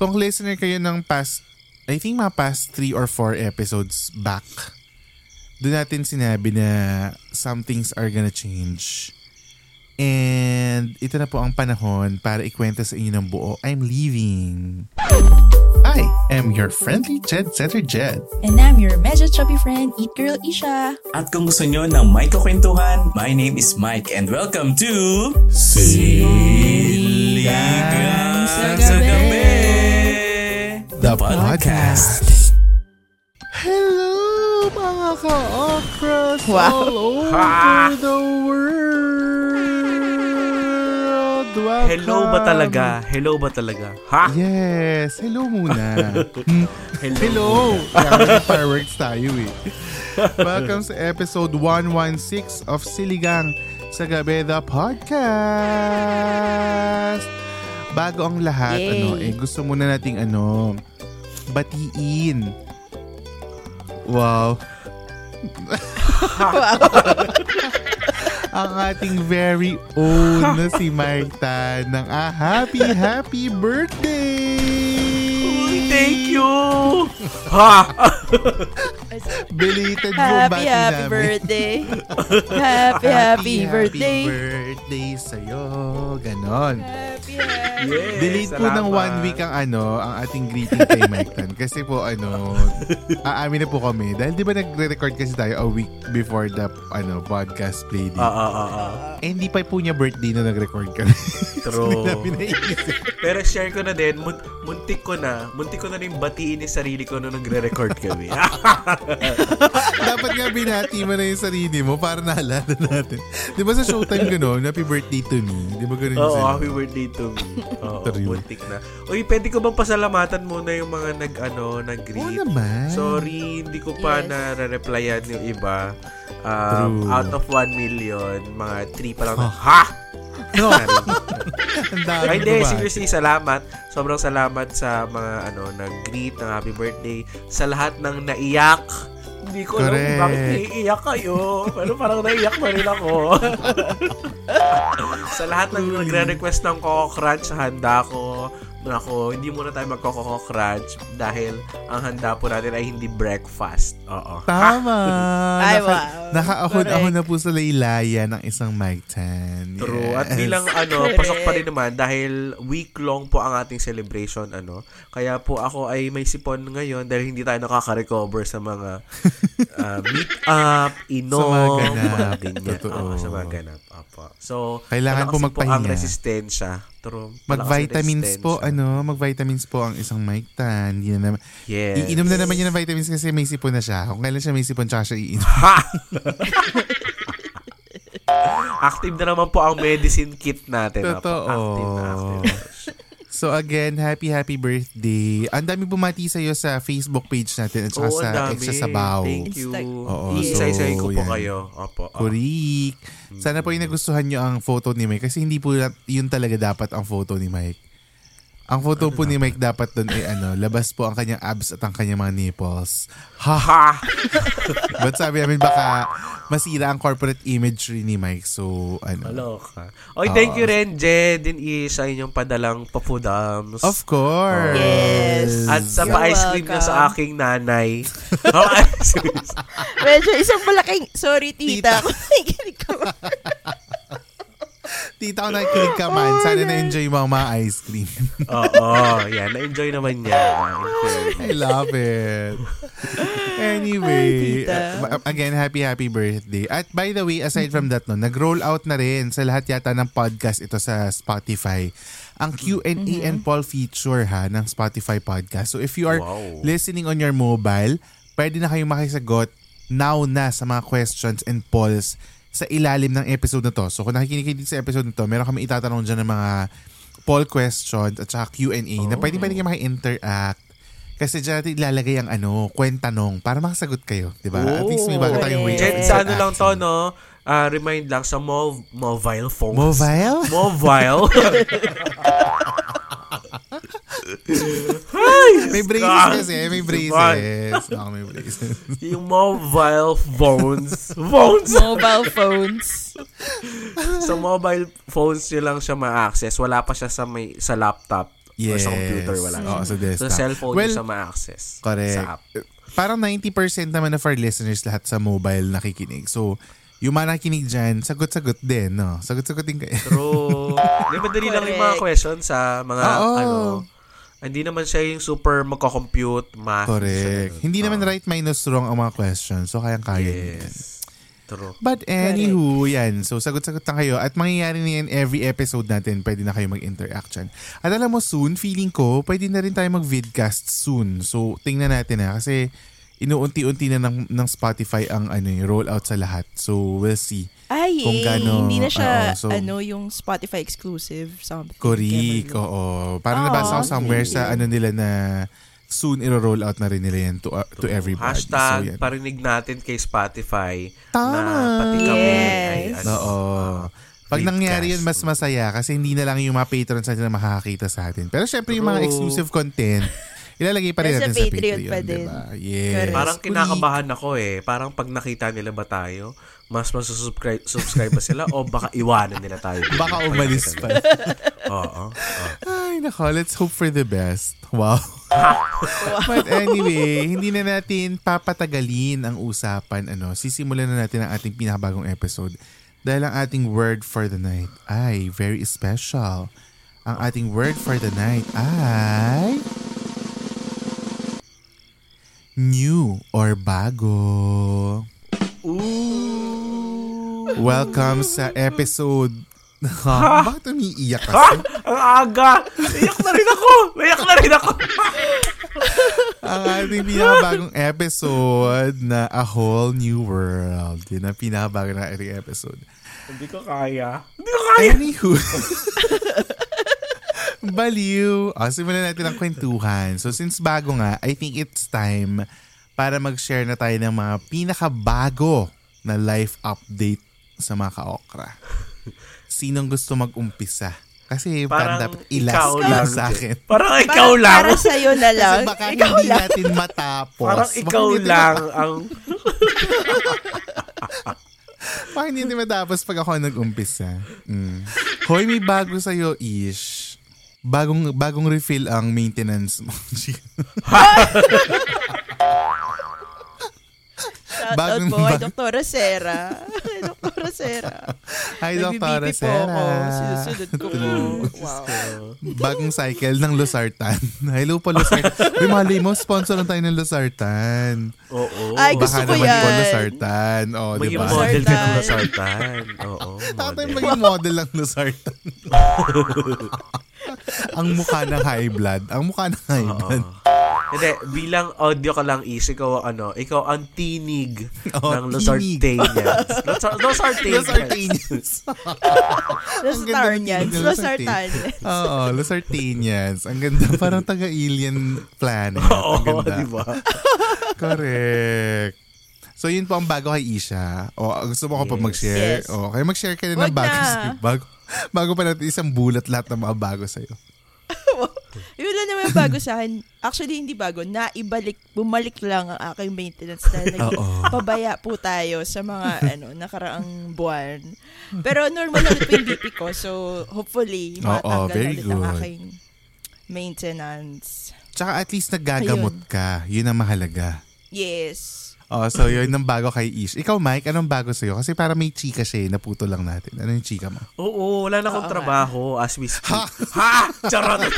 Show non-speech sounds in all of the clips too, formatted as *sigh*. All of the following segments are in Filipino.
Kung listener kayo ng past, I think mga past 3 or 4 episodes back, doon natin sinabi na some things are gonna change. And ito na po ang panahon para ikwento sa inyo ng buo. I'm leaving. I am your friendly Jed Setter Jed. And I'm your medyo chubby friend, Eat Girl Isha. At kung gusto nyo ng may kukwentuhan, my name is Mike and welcome to Siligang sa Gabi, The podcast. Hello mga ka-okras Wow. all over the world. Welcome. Hello ba talaga? Hello ba talaga? Ha? Yes. Hello muna. *laughs* Hmm, Hello. Hello. Kaya may fireworks tayo eh. Welcome sa episode 116 of Siligang sa Gabi, the podcast. Bago ang lahat, Yay. ano, eh, gusto muna nating ano, batiin. Wow. *laughs* ang ating very own na si Mike Tan ng ah, happy, happy birthday! Thank you! Ha? *laughs* Belated Happy, happy namin. birthday. *laughs* happy, happy birthday. Happy birthday sa'yo. Ganon. Happy, happy. Yes, Delete po ng one week ang ano, ang ating greeting kay Mike Tan. Kasi po ano, *laughs* aamin na po kami. Dahil di ba nagre-record kasi tayo a week before the ano podcast play date. Ah, ah, ah, ah. eh, hindi pa po niya birthday na nag-record kami. *laughs* True. Pero share ko na din, mun- muntik ko na, muntik ko na rin batiin yung sarili ko nung nagre-record kami. *laughs* Dapat nga binati mo na yung sarili mo para naalala natin. Di ba sa showtime gano'n, happy birthday to me? Di ba gano'n yung Oo, sa'yo? happy birthday to me. Oo, True. muntik na. Uy, pwede ko bang pasalamatan muna yung mga nag, ano, Oo nag-greet? naman. Sorry, hindi ko pa Yes. na-replyan yung iba. Um, True. out of 1 million, mga 3 pa lang. Oh. na- Ha? No. *laughs* Ay, hindi, seriously, salamat. Sobrang salamat sa mga ano, nag-greet ng happy birthday. Sa lahat ng naiyak. Hindi ko alam Correct. kung bakit naiiyak kayo. Pero parang naiyak na rin ako. *laughs* sa lahat ng nagre-request ng Coco Crunch, handa ko. Nako, hindi muna tayo magko-Coco Crunch dahil ang handa po natin ay hindi breakfast. Oo. Tama. *laughs* Ay, Naka, wow. Nakaahon-ahon Correct. na po sa laylaya ng isang Mike Tan. True. At Yes. bilang ano, pasok pa rin naman dahil week long po ang ating celebration ano. Kaya po ako ay may sipon ngayon dahil hindi tayo nakaka-recover sa mga *laughs* uh, meet up, inom, Sa mga ganap. Totoo. Oo, sa mga ganap. Apo. So, Kailangan po magpahinga. ang resistensya. True. Mag-vitamins po, ano, mag-vitamins po ang isang Mike Tan. Na naman, Yes. Iinom na naman yun ng vitamins kasi may sipon na siya. Kung kailan siya may sipon, tsaka siya iinom. Ha! *laughs* active na naman po ang medicine kit natin. Totoo. Active na active. So again, happy, happy birthday. Ang dami bumati sa'yo sa Facebook page natin at saka Oo, sa dami. Extra Sabaw. Thank you. Oo, Iisa-isahin ko po yan. kayo. Opo. opo. Kurik. Sana po yung nagustuhan nyo ang photo ni Mike kasi hindi po yun talaga dapat ang photo ni Mike. Ang photo po ni Mike dapat doon ay ano, labas po ang kanyang abs at ang kanyang mga nipples. Ha! Ha! *laughs* But sabi namin baka masira ang corporate imagery ni Mike. So, ano. Maloka. Oy, thank you rin, Jed, din isa inyong padalang papudams. Of course. Yes. At sa You're pa-ice cream niya sa aking nanay. *laughs* oh. Medyo isang malaking, sorry tita. Tita. *laughs* Tita ko nakikinig ka man. Sana na-enjoy mo ang mga ice cream. *laughs* Oo, yan. Na-enjoy naman niya. I love it. Anyway, Ay, uh, again, happy, happy birthday. At by the way, aside from that, no, nag-roll out na rin sa lahat yata ng podcast ito sa Spotify ang Q&A and poll feature ha ng Spotify podcast. So if you are Wow. listening on your mobile, pwede na kayong makisagot now na sa mga questions and polls sa ilalim ng episode na to. So kung nakikinig kayo dito sa episode na to, meron kami itatanong dyan ng mga poll questions at saka Q&A na Oh. pwede pwede kayo maki-interact. Kasi dyan natin ilalagay ang ano, kwentanong para makasagot kayo, di ba? At least may bago tayong way of Jen, sa ano lang to, no? Ah, remind lang sa mov- mobile phones. Mobile? Mobile? *laughs* *laughs* May braces God. kasi, may braces. Ako may braces. yung *laughs* mobile phones. Phones! Mobile phones. sa mobile phones nyo lang siya ma-access. Wala pa siya sa may sa laptop or Yes. sa computer. Wala. Oo, sa desktop. Sa cellphone Well, siya ma-access. Correct. Sa app. Parang 90% naman of our listeners lahat sa mobile nakikinig. So, yung mga nakikinig dyan, sagot-sagot din, no? Sagot-sagot din kayo. True. Di ba dali lang yung mga questions sa mga Oo. ano. Hindi naman siya yung super magko-compute, math. Correct. siya. Hindi naman Oo. right minus wrong ang mga questions. So, kayang-kaya. Yes. True. But anywho, yan. So, sagot-sagot lang kayo. At mangyayari na yan every episode natin. Pwede na kayo mag-interact dyan. At alam mo, soon, feeling ko, pwede na rin tayo mag-vidcast soon. So, tingnan natin na. Kasi, inuunti-unti na ng, ng Spotify ang ano, yung rollout sa lahat. So, we'll see. Ay, Kung eh, gaano, hindi na siya, oo, so- ano, yung Spotify exclusive. Something. Correct. Oo. Parang Oo, nabasa ko somewhere sige. sa ano nila na soon iro-roll out na rin nila yan to, uh, to everybody. so, Hashtag yan. parinig natin kay Spotify Tama. na pati kami ay Yes. ano, Oo. ah, Pag nangyari yun, mas masaya kasi hindi na lang yung mga patrons natin na makakakita sa atin. Pero syempre yung mga exclusive content, *laughs* ilalagay pa rin natin sa Patreon Patreon. pa din. Diba? Yes. Correct. Parang kinakabahan ako eh. Parang pag nakita nila ba tayo, mas masusubscribe subscribe ba sila o baka iwanan nila tayo. Baka umalis pa. *laughs* Oo. oo. Ay, nako. Let's hope for the best. Wow. *laughs* But anyway, hindi na natin papatagalin ang usapan. Ano, sisimulan na natin ang ating pinakabagong episode. Dahil ang ating word for the night ay very special. Ang ating word for the night ay... New or bago. Welcome sa episode... Ha? Bakit umiiyak Ha? kasi? Ang aga! Iyak na rin ako! Iyak na rin ako! ang ating pinakabagong episode na A Whole New World. Yun ang pinakabagong na ating episode. Hindi ko kaya. Hindi ko kaya! Anywho. *laughs* Baliw. O, simulan natin ang kwentuhan. So, since bago nga, I think it's time para mag-share na tayo ng mga pinakabago na life update sa mga ka-okra. Sinong gusto mag-umpisa? Kasi parang, Parang dapat ilas ikaw lang sa akin. Parang Para, ikaw lang. para sa'yo na lang. Kasi baka Ikaw hindi lang. natin matapos. Parang Baka ikaw natin lang ang... *laughs* Baka hindi natin matapos pag ako nag-umpisa. Mm. Hoy, may bago sa'yo, Ish. Bagong bagong refill ang maintenance mo. *laughs* Shoutout Bagong po kay bag- Dr. Sera. Dr. Sera. Hi, Dr. Sera. ako. Sinusunod ko po. Wow. Bagong cycle ng Losartan. *laughs* Hello po, Losartan. Uy, mali mo, sponsor lang tayo ng Losartan. Oo. Ay, gusto Baka ko naman po, yan. Losartan. O, oh, Maging diba? model ka ng Losartan. Oo. Takot tayo model. maging model ng Losartan. *laughs* ang mukha ng high blood. Ang mukha ng high blood. Hindi, bilang audio ka lang is, ikaw ano, ikaw ang tinig Oh, *laughs* ng tinig. Losartanians. Losar- Losartanians. Losartanians. Los ganda ng Tarnians. tinig ng Los Losartan. Tarnians. Oo, Losartanians. Ang ganda. Parang taga-alien planet. Oo, Ang ganda. di ba? *laughs* Correct. So, yun po ang bago kay Isha. O, gusto mo ko pa Yes. mag-share? Yes. O, kaya mag-share ka na ng Wag bago na. Bago, *laughs* bago pa natin isang bulat lahat ng mga bago sa'yo. *laughs* Yun lang naman bago sa akin. Actually, hindi bago. Naibalik, bumalik lang ang aking maintenance dahil *laughs* nagpabaya po tayo sa mga ano nakaraang buwan. Pero normal ulit po yung BP ko. So, hopefully, matanggal ulit ang aking maintenance. Tsaka at least nagagamot ka. Yun ang mahalaga. Yes. Oh, so yun ang bago kay Ish. Ikaw, Mike, anong bago sa'yo? Kasi para may chika siya, eh, naputo lang natin. Ano yung chika mo? Oo, wala na akong Oo trabaho as we speak. Ha? Charot! *laughs*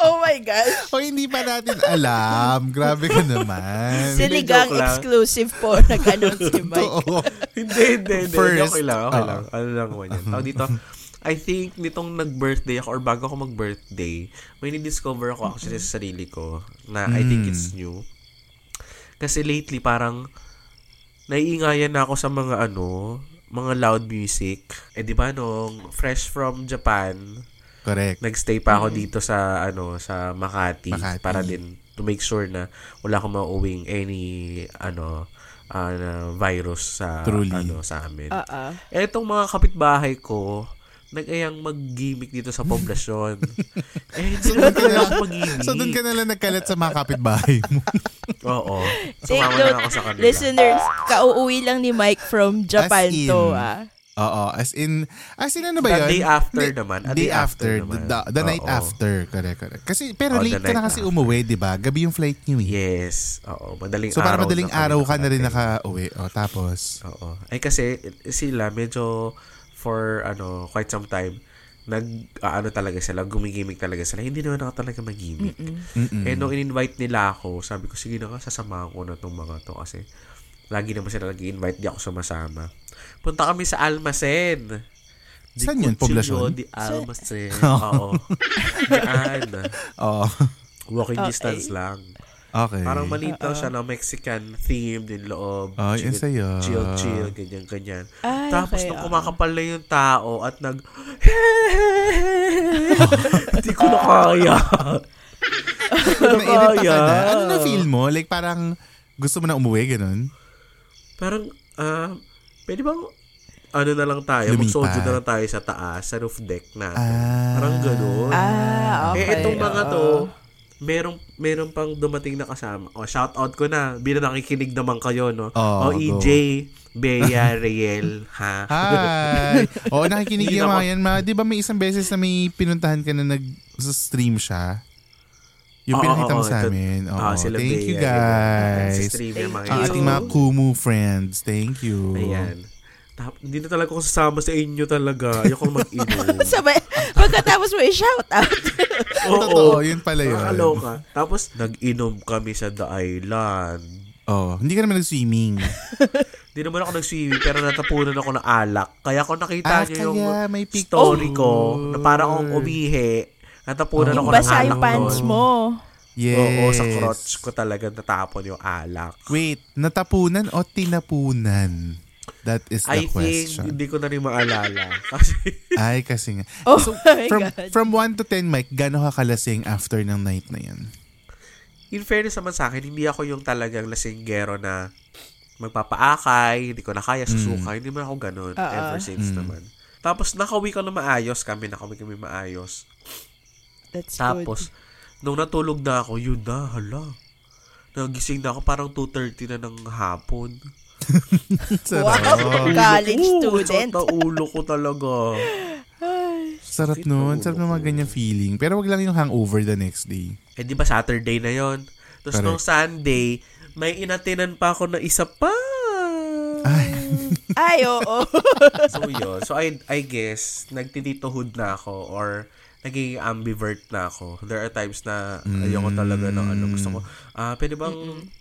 Oh my gosh. O hindi pa natin alam. Grabe ka naman. Siligang joke lang. exclusive po *laughs* nag-announce si Mike. Oo. hindi, hindi, hindi. First, okay lang, okay lang. Ano lang naman yan. Tawag dito, I think nitong nag-birthday ako or bago ako mag-birthday, may ni-discover ako actually sa sarili ko na I think Mm. it's new. Kasi lately parang naiingayan na ako sa mga ano, mga loud music. Eh di ba nung fresh from Japan, Correct. nagstay pa ako dito sa ano sa Makati, Makati. para din to make sure na wala akong mauwing any ano na virus sa Truly. ano sa amin. Ah. Etong mga kapitbahay ko, nag-ayang mag-gimmick dito sa poblasyon. *laughs* eh, hindi naman talaga ako mag-gimmick. So doon ka na lang nagkalat sa mga kapitbahay mo. *laughs* Oo. Take Sumama note, na ako sa kanila. listeners, kauuwi lang ni Mike from Japan in, to, ah. Oo, as in, as in ano ba The yun? day after Di- naman. A day day after. after naman. The, the night after. Correct, correct. Kasi, pero Oh, the late ka na kasi after. umuwi, di ba? Gabi yung flight niyo eh. Yes. Oo. Madaling So, para araw madaling na kami araw ka na rin naka-uwi. O, tapos, Oo. Ay kasi sila medyo for ano quite some time nag ah, ano talaga sila, gumigimik talaga sila. Hindi naman ako talaga magimik. Eh nung in-invite nila ako, sabi ko sige na ka sasamahan ko na tong mga to kasi lagi naman sila nag-invite di ako sumasama. Punta kami sa Almacen. Di Saan yun? Poblasyon? Di Almacen. *laughs* Oo. Diyan. *laughs* Oo. Walking Okay. distance lang. Okay. Parang maliit lang siya na Mexican theme din loob. Ay, ang saya. Chill, chill, ganyan, ganyan. Ay, Tapos okay, nung ah. kumakapal na yung tao at nag... *laughs* Hindi ko na kaya. Hindi ko na kaya. Ano na feel mo? Like parang gusto mo na umuwi, ganun? Parang, ah, pwede bang ano na lang tayo, magsojo na lang tayo sa taas, sa roof deck natin. Ah. Parang ganun. Ah, okay. Eh, itong mga to, merong merong pang dumating na kasama. O, shout out ko na. Bila nakikinig naman kayo, no? Oh, o, EJ, Bea, Riel, ha? Hi! *laughs* Oo, nakikinig yung na mga yan. Ma, di ba may isang beses na may pinuntahan ka na nag-stream siya? Yung Oo, pinakita mo sa amin. Ah, sila thank you Bea. Sa guys. stream yung mga Ang ating mga Kumu friends. Thank you. Ayan. Tap, hindi na talaga ako sasama sa inyo talaga. Ayoko mag-inom. *laughs* Sabay, pagkatapos mo i-shout out. *laughs* Totoo, yun pala yun. Nakakaloka. Tapos, nag-inom kami sa The Island. Oh, hindi ka naman nag-swimming. *laughs* Hindi naman ako nag-swimming, pero natapunan ako ng alak. Kaya kung nakita Ah, niyo yung kaya may pic- story ko, na parang akong umihi, natapunan Oh. ako ng alak yung pants mo. Yes. Oo, sa crotch ko talaga natapon yung alak. Wait, natapunan o tinapunan? That is the I think, question. hindi ko na rin maalala. *laughs* Kasi, Ay, kasi nga. Oh So, my from, God. from 1 to 10, Mike, gano'n ka kalasing after ng night na yan? in fairness naman sa akin, hindi ako yung talagang lasinggero na magpapaakay, hindi ko na kaya susuka. Hindi man ako ganun Ah, ever since Mm. naman. Tapos nakawi ko na maayos kami, nakawi kami maayos. That's Tapos, nung natulog na ako, yun na, hala. Nagising na ako parang 2.30 na ng hapon. *laughs* Wow, college student. na ulo ko talaga. Sarap nun. Sarap na mga ko. ganyang feeling. Pero wag lang yung hangover the next day. Eh di ba Saturday na yon Tapos Correct. nung Sunday, may inatinan pa ako na isa pa. Ay. *laughs* Ay, oo. so yun. So I, I guess, nagtititohood na ako or naging ambivert na ako. There are times na ayoko talaga ng ano. Gusto ko, ah, pwede bang, ay,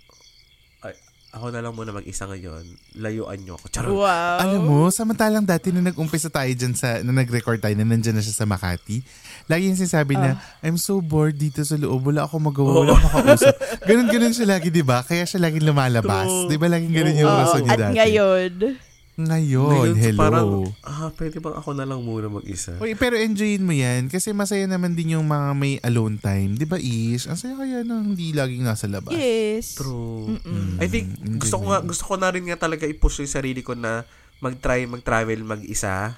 ako na lang muna mag-isa ngayon. Layuan nyo ako. Charot. Wow. Alam mo, samantalang dati nung nag-umpisa tayo dyan sa, na nag-record tayo, na nandyan na siya sa Makati, lagi yung sinasabi na, I'm so bored dito sa loob, wala ako magawa, wala akong makausap. Ganon-ganon siya lagi, di ba? Kaya siya laging lumalabas. Di ba laging ganon yung Oo, rason niya at dati? Ngayon, Ngayon, so hello. Parang, ah, pwede bang ako na lang muna mag-isa? Uy, pero enjoyin mo yan kasi masaya naman din yung mga may alone time. Di ba, Ish? Ang saya kaya nang hindi laging nasa labas. yes. True. Mm-mm. I think gusto ko nga gusto ko na rin nga talaga i-push yung sarili ko na mag-try mag-travel mag-isa.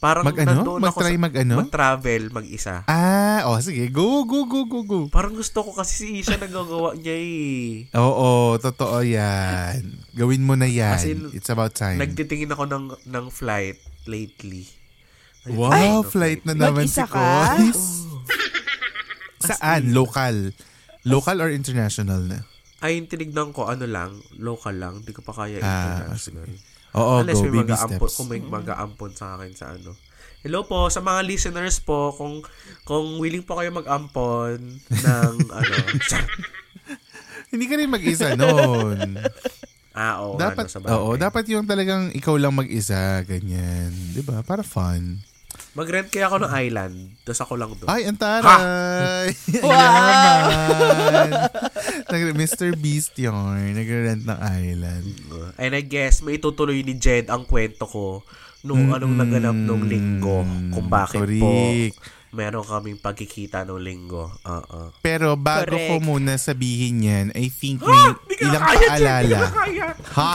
Parang Mag ano? nandoon ako Mag-try sa- mag ano? Mag-travel mag-isa. Ah, oh sige. Go, go, go, go, go. Parang gusto ko kasi si Isha nagagawa niya eh. *laughs* Oo, totoo yan. Gawin mo na yan. As in, It's about time. Nagtitingin ako ng ng flight lately. wow, Nagtitingin ako flight na naman si? Kois. *laughs* Saan? Local? Local or international na? Ay, tinignan ko, ano lang, local lang. Hindi ko pa kaya Ah, international. Oo, Unless go. may Baby mag-aampon, steps. kung may mag-aampon sa akin sa ano. Hello po sa mga listeners po kung kung willing po kayo mag-ampon ng *laughs* ano. Hindi ka rin mag-isa noon. ah, oo, dapat, ano, sa bagay. oo, dapat yung talagang ikaw lang mag-isa, ganyan. 'Di ba? Para fun. Mag-rent kaya ako ng island, tapos ako lang doon. Ay, ang taray! Wow! Nag- Mr. Beast yun. Nagre-rent ng island. And I guess, may itutuloy ni Jed ang kwento ko nung anong naganap nung linggo. Kung bakit po Correct. meron kaming pagkikita nung linggo. Oo. Pero bago ko Correct. muna sabihin yan, I think *gasps* may ilang paalala. Ha?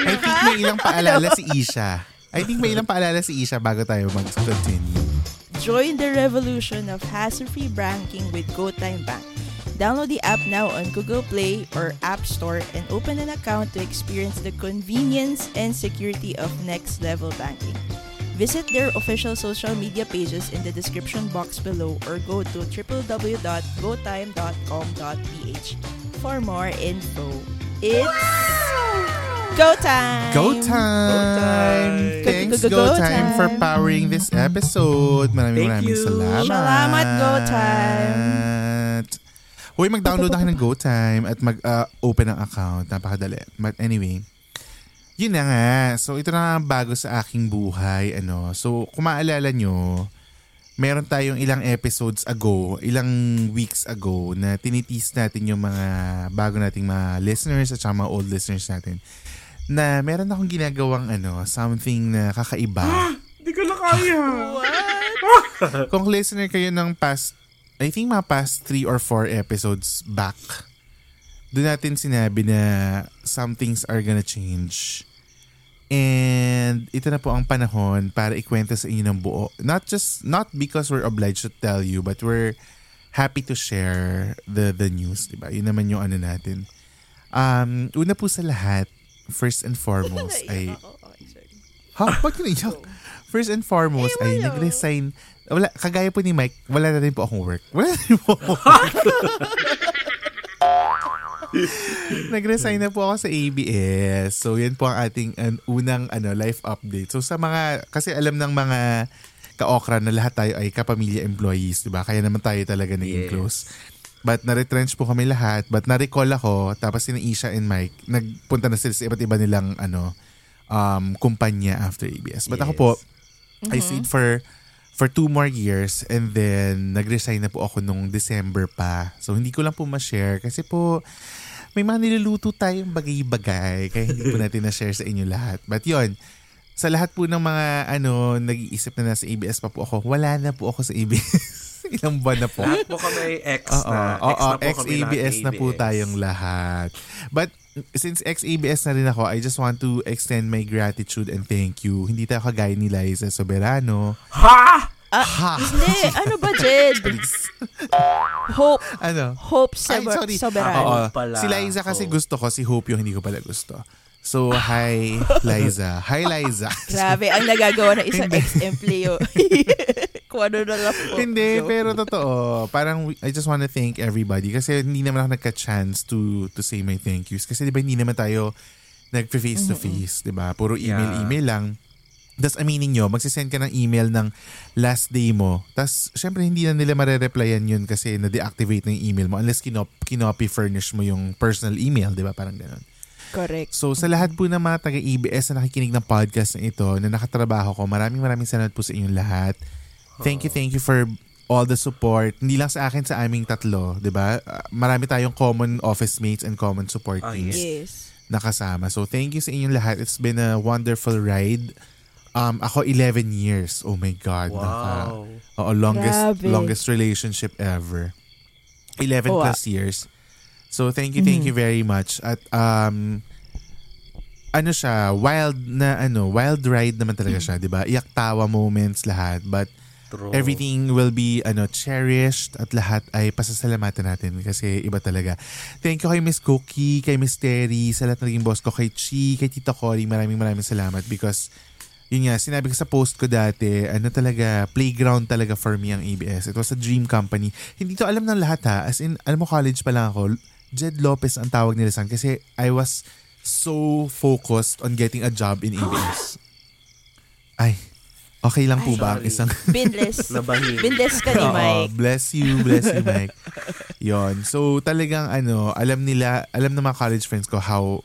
I think may ilang paalala si Isha. I think may ilang paalala si Isha bago tayo mag-continue. Join the revolution of hassle-free banking with GoTime Bank. Download the app now on Google Play or App Store and open an account to experience the convenience and security of next level banking. Visit their official social media pages in the description box below or go to www.gotime.com.ph for more info. It's Go Time! Go time! Go time! Thanks, Go- go- Go go Time, time. for powering this episode. Maraming Thank maraming you. salamat. Salamat, Go Time. Hoy, mag-download na kayo ng Go Time at mag-open ng account. Napakadali. But anyway, yun na nga. So, ito na nga ang bago sa aking buhay. Ano. So, kung maalala nyo, meron tayong ilang episodes ago, ilang weeks ago na tinitis natin yung mga bago nating mga listeners at mga old listeners natin na meron akong ginagawang ano, something na kakaiba. *gasps* Hindi ko na kaya. *laughs* Kung listener kayo ng past, I think mga past three or four episodes back, doon natin sinabi na some things are gonna change. And ito na po ang panahon para ikwento sa inyo ng buo. Not just, not because we're obliged to tell you, but we're happy to share the the news, di ba? Yun naman yung ano natin. Um, una po sa lahat, first and *laughs* foremost ay... Ha? Ba't ka naiyak? First and foremost ay nag-resign. Wala, kagaya po ni Mike, wala na rin po akong work. Wala na rin po akong work. *laughs* Nag-resign na po ako sa ABS. So, yan po ang ating an, unang ano, life update. So, sa mga, kasi alam ng mga ka-okra na lahat tayo ay kapamilya employees, di ba? Kaya naman tayo talaga naging Yes. close. But na-retrench po kami lahat. But na-recall ako, tapos si Isha and Mike, nagpunta na sila sa iba't iba nilang ano, um, kumpanya after ABS. But ako Yes. po, I stayed for for two more years and then nag-resign na po ako nung December pa. So hindi ko lang po ma-share kasi po may mga niluluto tayong bagay-bagay kaya hindi po *laughs* natin na-share sa inyo lahat. But yon sa lahat po ng mga ano nag-iisip na nasa ABS pa po ako, wala na po ako sa ABS. *laughs* Ilang buwan na po. Lahat po kami ex Oo, na. oo, ex na po kami ex-ABS lahat na po ABS. tayong lahat. But since ex-ABS na rin ako, I just want to extend my gratitude and thank you. Hindi tayo kagaya ni Liza Soberano. Ha! Ha! Hindi, ano ba, Jed? *laughs* Hope. Ano? Hope Ay, Sober- sorry. Soberano. Oo. pala Si Liza kasi gusto ko, si Hope yung hindi ko pala gusto. So, hi, Liza. Hi, Liza. *laughs* Grabe, ang nagagawa ng isang Hindi. ex-empleo. *laughs* Kung ano na lang po. Hindi, Joke. pero totoo. Parang we- I just want to thank everybody kasi hindi naman ako nagka-chance to to say my thank yous. Kasi di ba hindi naman tayo nag-face to face, di ba? Puro email, Yeah. email lang. Tapos aminin nyo, magsisend ka ng email ng last day mo. Tapos syempre hindi na nila marereplyan yun kasi na-deactivate na yung email mo unless kinop, kinopy furnish mo yung personal email, di ba? Parang ganun. Correct. So sa lahat po ng mga taga-EBS na nakikinig ng podcast na ito, na nakatrabaho ko, maraming maraming salamat po sa inyong lahat. Thank you, thank you for all the support. Hindi lang sa akin, sa aming tatlo, di ba? Marami tayong common office mates and common support Ah, teams Yes. nakasama. So thank you sa inyong lahat. It's been a wonderful ride. Um, ako 11 years. Oh my God. Naka, Wow. oo, longest, Grabe. longest relationship ever. 11 Oh, ah. plus years. So thank you, thank you very much. At um, ano siya, wild na ano, wild ride naman talaga siya, 'di ba? Iyak tawa moments lahat, but True. everything will be ano cherished at lahat ay pasasalamatan natin kasi iba talaga. Thank you kay Miss Cookie, kay Miss Terry, sa lahat na naging boss ko, kay Chi, kay Tita Cory, maraming maraming salamat because yun nga, sinabi ko sa post ko dati, ano talaga, playground talaga for me ang ABS. It was a dream company. Hindi to alam ng lahat ha. As in, alam mo, college pa lang ako. Jed Lopez ang tawag nila sa akin kasi I was so focused on getting a job in ABS. *gasps* Ay, okay lang po Ay, ba ang isang... *laughs* Binless. Binless ka ni Oo, Mike. bless you, bless you, *laughs* Mike. Yon. So talagang ano, alam nila, alam ng mga college friends ko how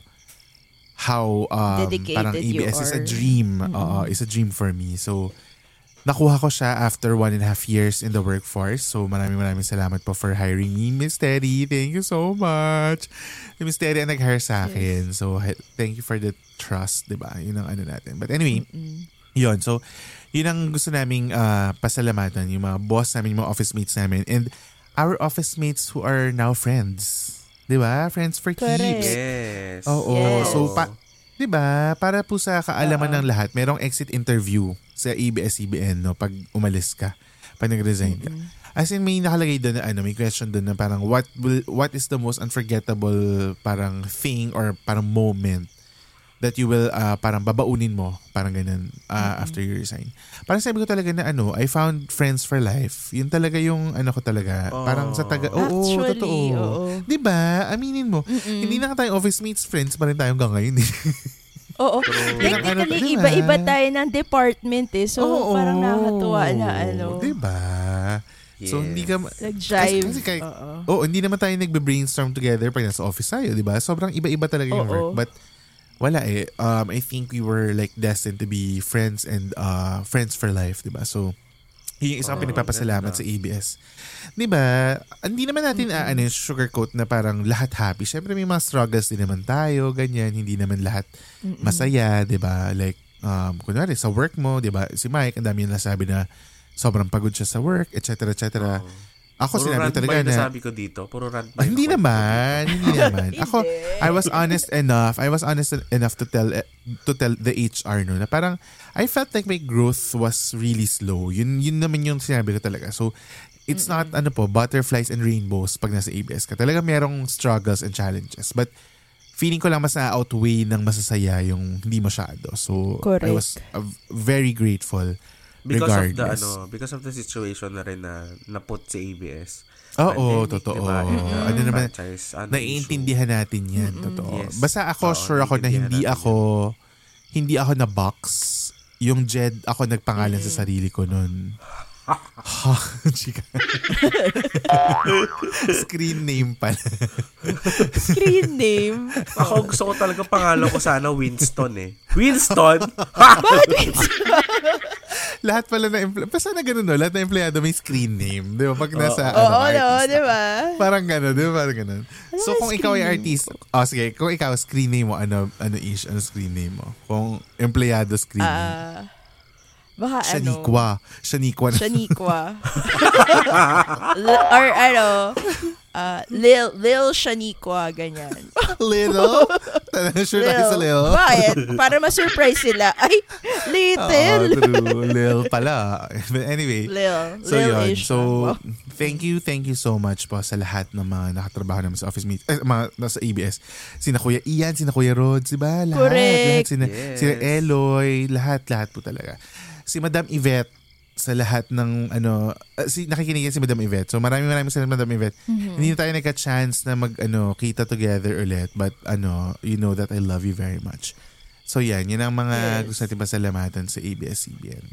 how um, Dedicated parang you EBS is a dream. Oo, is a dream for me. So nakuha ko siya after one and a half years in the workforce. So maraming maraming salamat po for hiring me, Miss Terry. Thank you so much. Si Miss Terry ang nag-hire sa akin. So he- thank you for the trust, di ba? Yun ang ano natin. But anyway, yun. So, yun ang gusto naming ah, pasalamatan. Yung mga boss namin, yung mga office mates namin. And our office mates who are now friends. Di ba? Friends for Correct. keeps. Yes. Oo. Yes. So, pa, 'di ba? Para po sa kaalaman ng lahat, merong exit interview sa ABS-CBN no pag umalis ka, pag nag-resign ka. As in may nakalagay doon na ano, may question doon na parang what will what is the most unforgettable parang thing or parang moment that you will uh, parang babaunin mo, parang ganun, uh, after you resign. Parang sabi ko talaga na ano, I found friends for life. Yun talaga yung ano ko talaga. Parang sa taga, oo, Actually, totoo. oo. 'Di ba? Aminin mo. Hindi na tayo office mates, friends pa rin tayo hanggang ngayon. eh. *laughs* Oo. Ang ano, Technically, diba? iba-iba tayo ng department eh. So, Oo. parang nakakatuwa na ano. 'Di ba? So Yes. hindi ka ma- Nag-jive. Kasi, kasi kahit, Oo. oh, hindi naman tayo nagbe-brainstorm together pag nasa office tayo, 'di ba? Sobrang iba-iba talaga yung Oo. work. But wala eh. Um, I think we were like destined to be friends and uh, friends for life, 'di ba? So yun yung isang Oo, pinagpapasalamat sa ABS. 'Di ba? Hindi naman natin uh, ano, sugarcoat na parang lahat happy. Syempre may mga struggles din naman tayo, ganyan. Hindi naman lahat masaya, 'di ba? Like um kunwari sa work mo, 'di ba? Si Mike, ang dami yung nasabi na sobrang pagod siya sa work, etc. etc. Ako Puro sinabi rant talaga na nasabi ko dito? Puro rant ba Ah, hindi naman, hindi *laughs* naman. Ako, I was honest enough. I was honest enough to tell eh, to tell the HR no na parang I felt like my growth was really slow. Yun yun naman yung sinabi ko talaga. So it's not ano po butterflies and rainbows pag nasa ABS ka. Talaga merong struggles and challenges. But feeling ko lang mas na-outweigh ng masasaya yung hindi masyado. So I Correct. was uh, very grateful Because of the regardless. ano, because of the situation na rin na naput sa ABS. Oo, Pandemic, totoo. diba? Uh, Ano naman, franchise, ano, naiintindihan natin yan, totoo. Yes. Basta ako, Oo, sure ako na hindi natin ako, hindi ako na box. Yung Jed, ako nagpangalan sa sarili ko nun. Ha, *laughs* chika. Screen name pala. Screen name. Ako gusto ko talaga pangalan ko sana Winston eh. Winston? *laughs* Bakit Winston? lahat pala na, empl- basta na ganun no, lahat na empleyado may screen name. Di ba? Pag nasa, Oo, ano, no, artist. di ba? Parang gano'n, di ba? Parang gano'n. So, kung ikaw ay artist, oh, sige, kung ikaw screen name mo, ano, ano ish, ano screen name mo? Kung empleyado screen name. Ah, baka ano. Shaniqua. Shaniqua. Shaniqua. *laughs* L- or ano, ah, Lil, Lil Shaniqua, ganyan. *laughs* Little? Talaga sure tayo sa Lil? Bakit? Para ma-surprise sila. Ay, Oo, little. true. Lil pala. But anyway. Lil. So yun. Lil-ish So, thank you, thank you so much po sa lahat ng mga nakatrabaho namin sa office meet, eh, mga nasa ABS. Sina Kuya Ian, sina Kuya Rod, di ba? Lahat, Correct. lahat. Sina, Yes. sina Eloy, lahat, lahat po talaga. Si Madam Yvette, sa lahat ng ano uh, si nakikinig si Madam Yvette. So maraming maraming salamat Madam Yvette. Hindi na tayo nagka-chance na mag ano kita together ulit but ano you know that I love you very much. So yan, yun ang mga Yes. gusto natin pasalamatan sa ABS-CBN.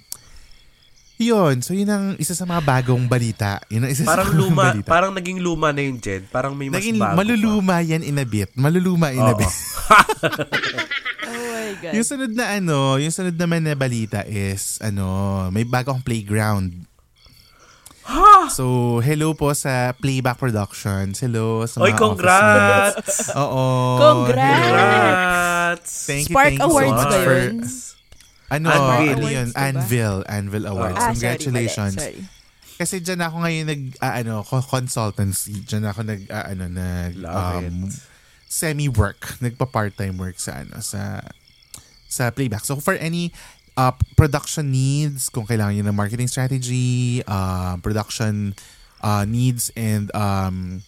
Yun, so yun ang isa sa mga bagong balita. Yun ang isa parang sa luma, balita. parang naging luma na yung Jed. Parang may mas Naging bago maluluma yan in a bit. Maluluma in a Oo. bit. *laughs* My God. Yung sunod na ano, yung sunod naman na balita is ano, may bago akong playground. So, hello po sa Playback Productions. Hello sa Oy, mga congrats! Oo. Congrats! Congrats! Thank you, Spark thank you Awards so much for... Ano, Anvil. ano yun? diba? Anvil. Anvil Awards. Ah, Congratulations. Sorry, sorry. Kasi dyan ako ngayon nag, ah, ano, co- consultancy. Dyan ako nag, ah, ano, nag, Love um, it. semi-work. Nagpa-part-time work sa, ano, sa, sa playback. So, for any uh, production needs, kung kailangan nyo ng marketing strategy, uh, production uh, needs, and um,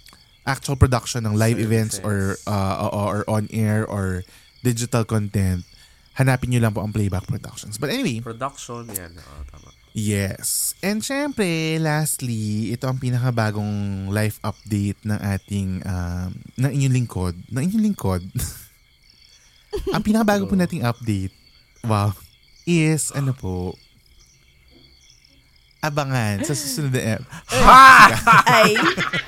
actual production ng live events or, uh, or, or on-air or digital content, hanapin nyo lang po ang Playback Productions. But anyway, Production, yan. Oo, tama. Yes. And syempre, lastly, ito ang pinakabagong life update ng ating, um, ng inyong lingkod. Ng inyong lingkod. *laughs* ang pinakabago po nating update, wow, is, ano po, abangan sa susunod na ep. Ay,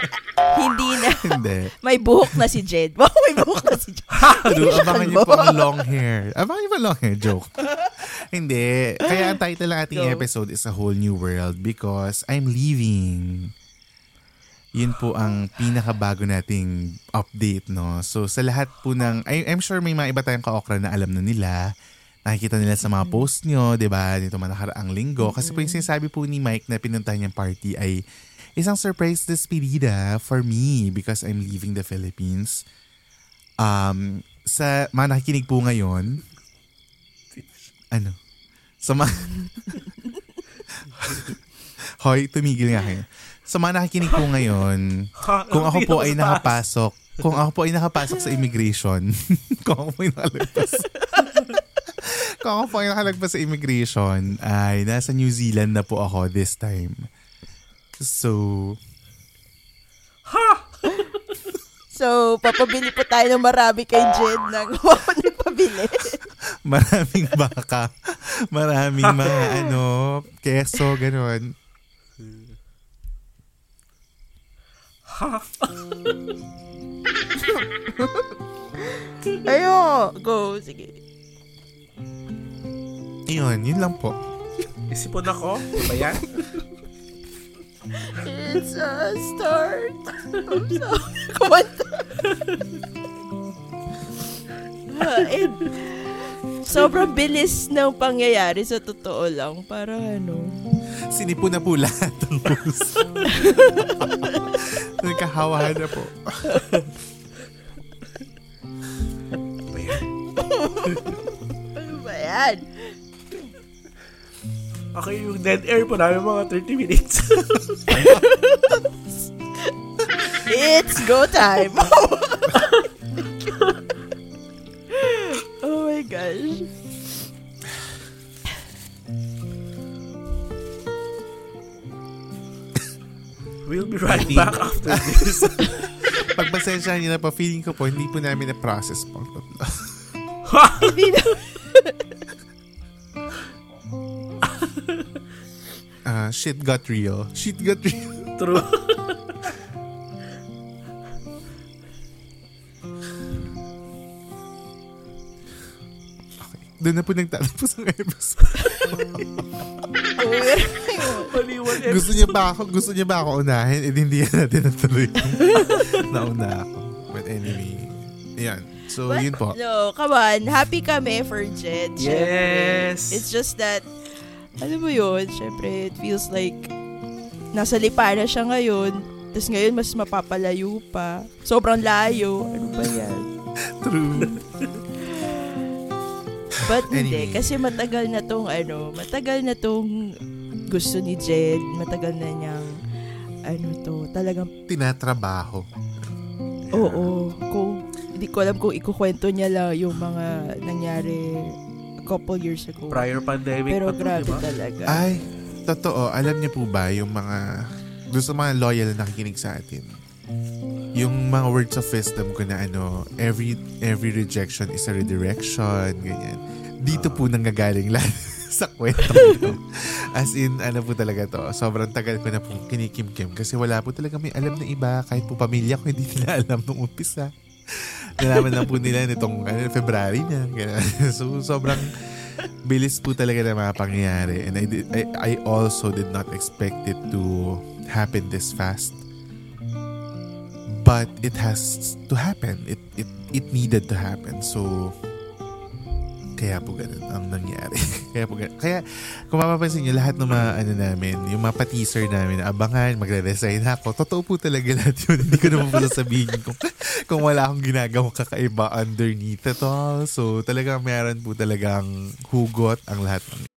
*laughs* hindi na. Hindi. May buhok na si Jed. Wow, may buhok na si Jed. *laughs* True, abangan niyo po ang long hair. Abangan niyo po ang long hair. Joke. *laughs* Hindi. Kaya ang title ng ating Go. episode is A Whole New World because I'm leaving. Yun po ang pinakabago nating update, no? So, sa lahat po ng... I, I'm sure may mga iba tayong ka-okra na alam na nila. Nakikita nila sa mga post nyo, di ba? Dito man nakaraang linggo. Kasi po yung sinasabi po ni Mike na pinuntahan niyang party ay isang surprise despedida for me because I'm leaving the Philippines. Um, sa mga nakikinig po ngayon, ano? Sa mga... *laughs* Hoy, tumigil nga kayo. Sa mga nakikinig po ngayon, *laughs* kung ako po ay *laughs* nakapasok, kung ako po ay nakapasok sa immigration, *laughs* kung ako po ay nakalagpas, kung ako po ay nakalagpas sa immigration, ay nasa New Zealand na po ako this time. So, So, papabili po tayo ng marami kay Jed ng ako nagpabili. maraming baka, maraming mga ano, keso, ganun. Ayo, go, sige. Yun, yun lang po. Isipon ako? Ba yan? It's a start. I'm sorry. Kumanta. *laughs* And sobrang bilis ng pangyayari sa totoo lang. Parang ano. Sinipo na po lahat ng puso. *laughs* Nagkahawahan na po. Ba yan? Ano ba yan? Okay, yung dead air po namin mga 30 minutes. It's go time. *laughs* oh my gosh. We'll be right back after this. *laughs* Pagpasensyahan niyo na po, feeling ko po, hindi po namin na-process po. Hindi na. *laughs* Ah, shit got real. Shit got real. True. *laughs* Doon na po nagtatapos ang episode. Gusto niya ba ako, gusto niya ba ako unahin? Eh, hindi yan natin natuloy. *laughs* Nauna ako. But anyway, yan. So, But, yun po. No, come on. Happy kami for Jed. syempre. Yes. It's just that, alam mo yun, syempre, it feels like nasa lipa na siya ngayon. Tapos ngayon, mas mapapalayo pa. Sobrang layo. Ano ba yan? *laughs* True. But hindi. Anyway. Kasi matagal na tong, ano, matagal na tong gusto ni Jed. Matagal na niyang, ano to, talagang, Tinatrabaho. oo. Kung, hindi ko alam kung ikukwento niya lang yung mga nangyari a couple years ago. Prior pandemic Pero pa to, grabe diba? talaga. Ay, totoo. Alam niyo po ba yung mga, gusto mga loyal na nakikinig sa atin? Yung mga words of wisdom ko na ano, every every rejection is a redirection, ganyan. Dito po nanggagaling lahat *laughs* sa kwento *laughs* ko. As in, ano po talaga to, sobrang tagal ko na po kinikimkim kasi wala po talaga may alam na iba, kahit po pamilya ko hindi nila alam nung umpisa. Nalaman lang po nila nitong ano, February na. *laughs* So, sobrang bilis po talaga na mga pangyayari. And I, did, I, I also did not expect it to happen this fast. But it has to happen. It, it, it needed to happen. So, kaya po ganun ang nangyari. *laughs* kaya po ganun. Kaya, kung mapapansin nyo, lahat ng mga ano namin, yung mga pa-teaser namin, abangan, magre-resign ako. Totoo po talaga lahat yun. *laughs* Hindi ko naman po sasabihin kung, kung wala akong ginagawang kakaiba underneath it all. So, talagang meron po talagang hugot ang lahat ng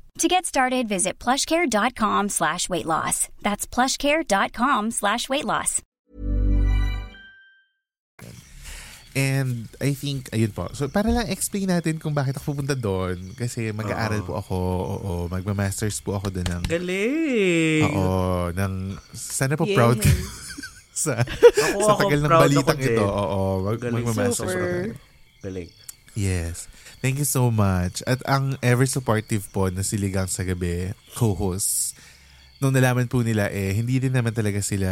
To get started, visit plushcare.com slash weight loss. That's plushcare.com slash weight loss. And I think, ayun po. So, para lang explain natin kung bakit ako pupunta doon. Kasi mag-aaral po ako. Oo, magma-masters po ako doon ng... Galing! Oo, ng... Sana po Yay. proud ka *laughs* sa, Ako, sa ako, tagal ng proud balitang ako ito. Oo, mag, magma-masters ako. Galing. Yes. Thank you so much. At ang ever supportive po na siligang sa gabi, co-host, nung nalaman po nila eh, hindi din naman talaga sila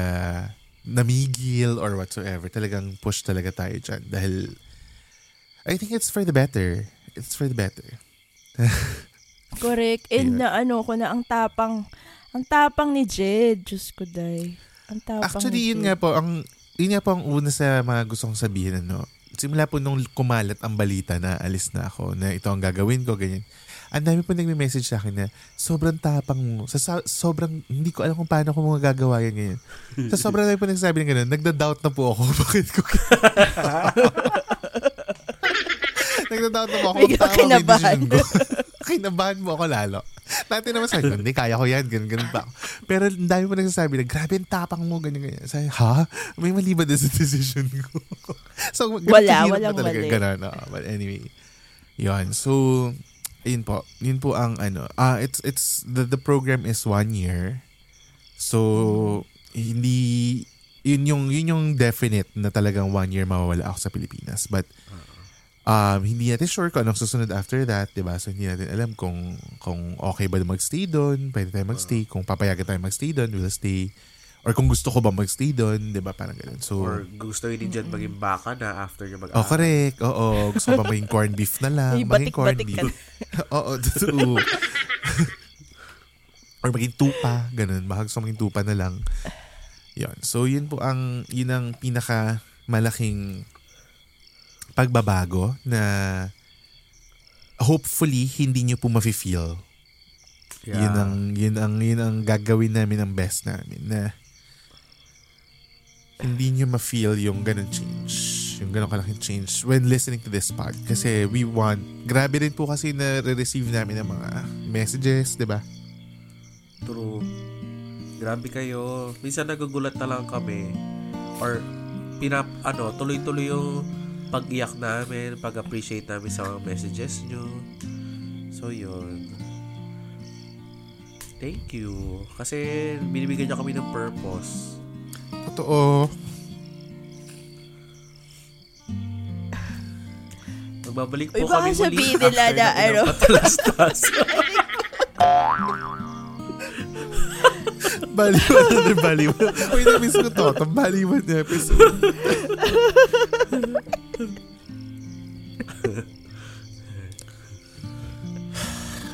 namigil or whatsoever. Talagang push talaga tayo dyan. Dahil I think it's for the better. It's for the better. *laughs* Correct. And Yeah. na ano ko na ang tapang, ang tapang ni Jed. Diyos ko, day. Ang tapang Actually, ni yun nga po, ang, yun nga po ang una sa mga gusto kong sabihin, ano, simula po nung kumalat ang balita na alis na ako, na ito ang gagawin ko, ganyan. Ang dami po nagme-message sa akin na sobrang tapang mo. Sa, sa- sobrang, hindi ko alam kung paano ko mga gagawa yan ganyan. Sa sobrang dami po nagsasabi ng ganun, nagda-doubt na po ako. *laughs* Bakit ko *laughs* Nagda-doubt ako kung tama kinabahan. ko. *laughs* Kinabahan mo ako lalo. Dati naman sabi ko, hindi, kaya ko yan, ganun, ganun pa ako. Pero ang dami mo nagsasabi na, grabe ang tapang mo, ganyan, ganyan. Sabi, ha? May mali ba sa decision ko? *laughs* so, ganun Wala, walang talaga. mali. Ganun, oo. but anyway, yun. So, yun po. Yun po ang ano. Ah, it's, it's, the, the program is one year. So, hindi, yun yung, yun yung definite na talagang one year mawawala ako sa Pilipinas. But, um, hindi natin sure kung anong susunod after that, di ba? So, hindi natin alam kung, kung okay ba na magstay doon, pwede tayo magstay, kung papayagan tayo magstay doon, we'll stay. Or kung gusto ko ba magstay doon, di ba? Parang ganun. So, Or gusto yun din dyan maging baka na after nyo mag Oh, correct. Oo. Gusto ko ba maging corned beef na lang? Ay, maging corned beef. *laughs* Oo, true. *laughs* Or maging tupa. Ganun. Baka gusto maging tupa na lang. Yun. So, yun po ang, yun ang pinaka malaking pagbabago na hopefully hindi nyo po mafe-feel. Yeah. Yun ang yun ang yun ang gagawin namin ang best namin na hindi nyo ma-feel yung ganun change. Yung ganun kalaking change when listening to this pod. Kasi we want, grabe rin po kasi na receive namin ng mga messages, di ba? True. Grabe kayo. Minsan nagugulat na lang kami. Or, pinap, ano, tuloy-tuloy yung pag-iyak namin, pag-appreciate namin sa mga messages nyo. So, yun. Thank you. Kasi, binibigyan nyo kami ng purpose. Totoo. Magbabalik Uy, po baka kami muli sabihin nila after na, ano. patalastas. *laughs* Baliwan na rin, baliwan. Uy, na-miss ko to. Itong baliwan na episode. *laughs*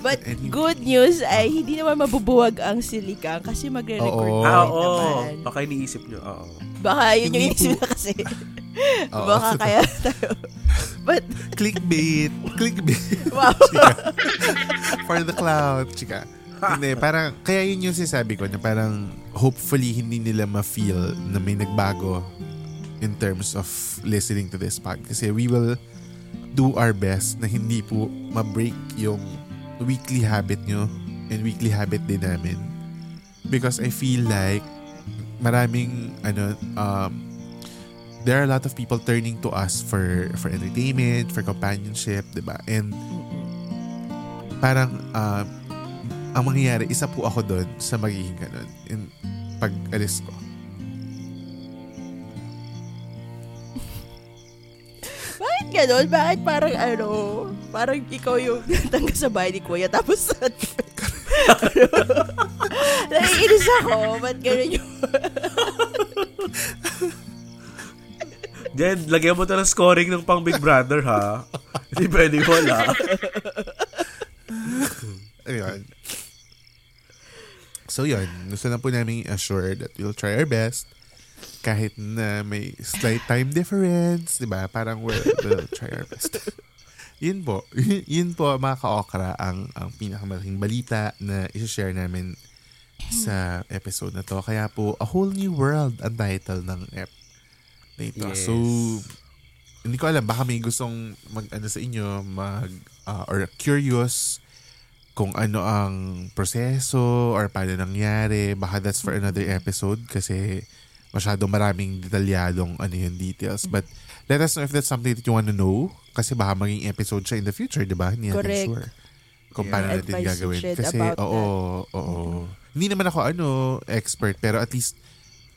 But Anyway. good news ay hindi naman mabubuwag ang siligang kasi magre-record pa ah, oo. naman. Baka iniisip nyo. Oo. Baka yun yung po. na kasi. *laughs* Oo. Baka kaya tayo. But, Clickbait. Clickbait. wow. *laughs* For the cloud, chika. Hindi, *laughs* parang, kaya yun yung sinasabi ko na parang hopefully hindi nila ma-feel na may nagbago in terms of listening to this pod. Kasi we will do our best na hindi po ma-break yung weekly habit nyo and weekly habit din namin. Because I feel like maraming ano um there are a lot of people turning to us for for entertainment, for companionship, 'di ba? And parang um, ang mangyayari, isa po ako doon sa magiging ganun in pag-alis ko. Ganun? Bakit parang ano, parang ikaw yung *laughs* tangga sa bahay ni Kuya tapos *laughs* ano, Naiinis ako. Ba't ganun yung... Jen, lagyan mo to ng scoring ng pang Big Brother, ha? Hindi pwede wala. Ayun. So yun, gusto na po namin assure that we'll try our best kahit na may slight time difference, di ba? Parang we'll, we'll try our best. yun po. *laughs* yun po mga ka-okra ang, ang pinakamalaking balita na isi-share namin sa episode na to. Kaya po, A Whole New World ang title ng ep na ito. Yes. So, hindi ko alam, baka may gustong mag, ano sa inyo, mag, ah, or curious kung ano ang proseso or paano nangyari. Baka that's for another episode kasi masyadong maraming detalyadong ano yung details. But let us know if that's something that you want to know kasi baka maging episode siya in the future, di ba? Hindi natin Correct. sure kung Yeah. paano natin Advice gagawin. Kasi, about oo, oo. Hindi naman ako ano, expert, pero at least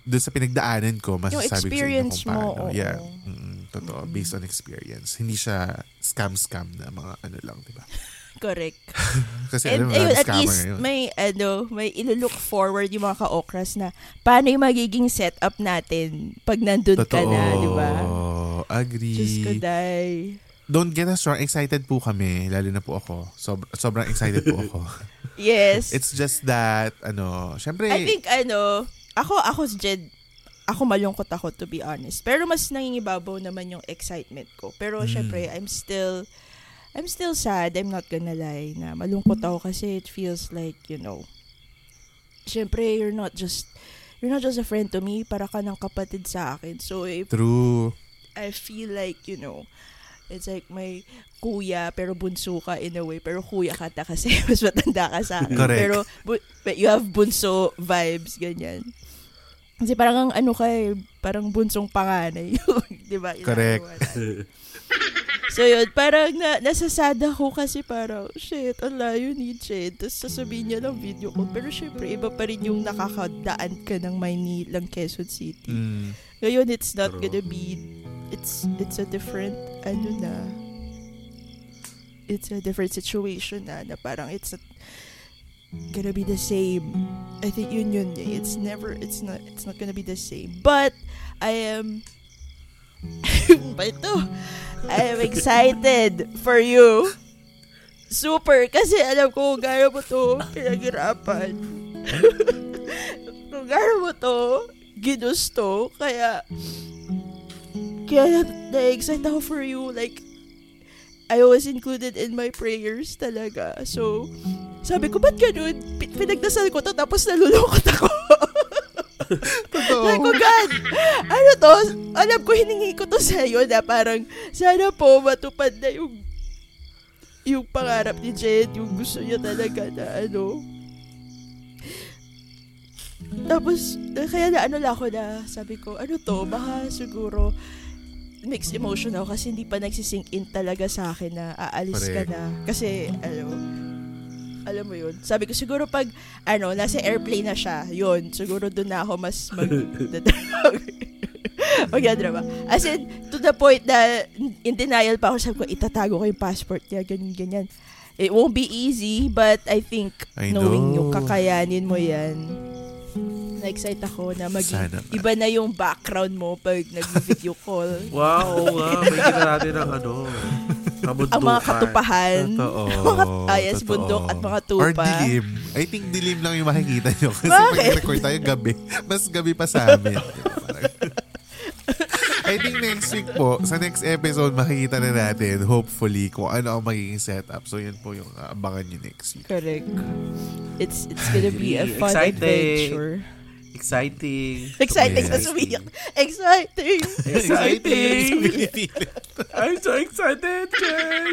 doon sa pinagdaanan ko, masasabi ko sa inyo experience kung paano. mo, oo. Yeah. Mm, totoo. Based on experience. Hindi siya scam-scam na mga ano lang, di ba? *laughs* Correct. *laughs* Kasi And alam ayun, at least ngayon. may ano, may ilo-look forward yung mga ka-okras na paano yung magiging setup natin pag nandun ka Totoo. na, di ba? Agree. Diyos ko, day. Don't get us wrong. Excited po kami. Lalo na po ako. Sob- sobrang excited po ako. *laughs* Yes. *laughs* It's just that, ano, syempre, I think, ano, ako, ako si Jed, ako malungkot ako, to be honest. Pero mas nangingibabaw naman yung excitement ko. Pero, Mm. syempre, I'm still, I'm still sad. I'm not gonna lie na malungkot ako kasi it feels like, you know, syempre, you're not just, you're not just a friend to me, para ka ng kapatid sa akin. So, if true. I feel like, you know, it's like may kuya pero bunso ka in a way. Pero kuya ka ta kasi *laughs* mas matanda ka sa akin. Correct. Pero bu- but you have bunso vibes, ganyan. Kasi parang ang ano ka eh, parang bunsong panganay. *laughs* Di ba? Correct. *laughs* So yun, parang na, nasasad ako kasi parang, shit, ang layo ni Jed. Tapos sasabihin niya lang video call. Pero syempre, iba pa rin yung nakakadaan ka ng Maynila, Quezon City. Mm, Ngayon, it's not True. gonna be, it's, it's a different, ano na, it's a different situation na, na parang it's not gonna be the same. I think yun yun, eh. it's never, it's not, it's not gonna be the same. But, I am, *laughs* ba ito? I am excited for you. Super, kasi alam ko kung gano'n mo to pinaghirapan. kung gano'n mo to ginusto, kaya kaya na-excite ako for you. Like, I was included in my prayers talaga. So, sabi ko, ba't ganun? Pi- Pinagdasal ko to, tapos nalulungkot ako. *laughs* totoo. Sabi ko, God, ano to? Alam ko, hiningi ko to sa'yo na parang, sana po matupad na yung yung pangarap ni Jed, yung gusto niya talaga na ano. Tapos, eh, kaya na ano lang ako na, sabi ko, ano to, baka siguro mixed emotion ako kasi hindi pa nagsisink in talaga sa akin na aalis ka Correct. na. Kasi, ano, alam mo yun. Sabi ko, siguro pag, ano, nasa airplane na siya, yun, siguro doon na ako mas mag, *laughs* magdadrama. As in, to the point na in denial pa ako, sabi ko, itatago ko yung passport niya, ganyan, ganyan. It won't be easy, but I think I knowing know. yung kakayanin mo yan, na-excite ako na maging, Sana iba na yung background mo pag nag-video call. *laughs* Wow, oo nga. May gina natin ng ano. Kabundukan. Ang mga katupahan. Totoo. *laughs* mga, ah, yes, Totoo. bundok at mga Or tupa. dilim. I think dilim lang yung makikita nyo. Kasi Bakit? pag record tayo gabi, mas gabi pa sa amin. *laughs* I think next week po, sa next episode, makikita na natin, hopefully, kung ano ang magiging setup. So, yun po yung uh, abangan nyo next week. Correct. It's it's gonna be a fun Exciting. adventure. Exciting. Exciting Yes. sa sumiyak. Exciting! Exciting. I'm so excited, Jen.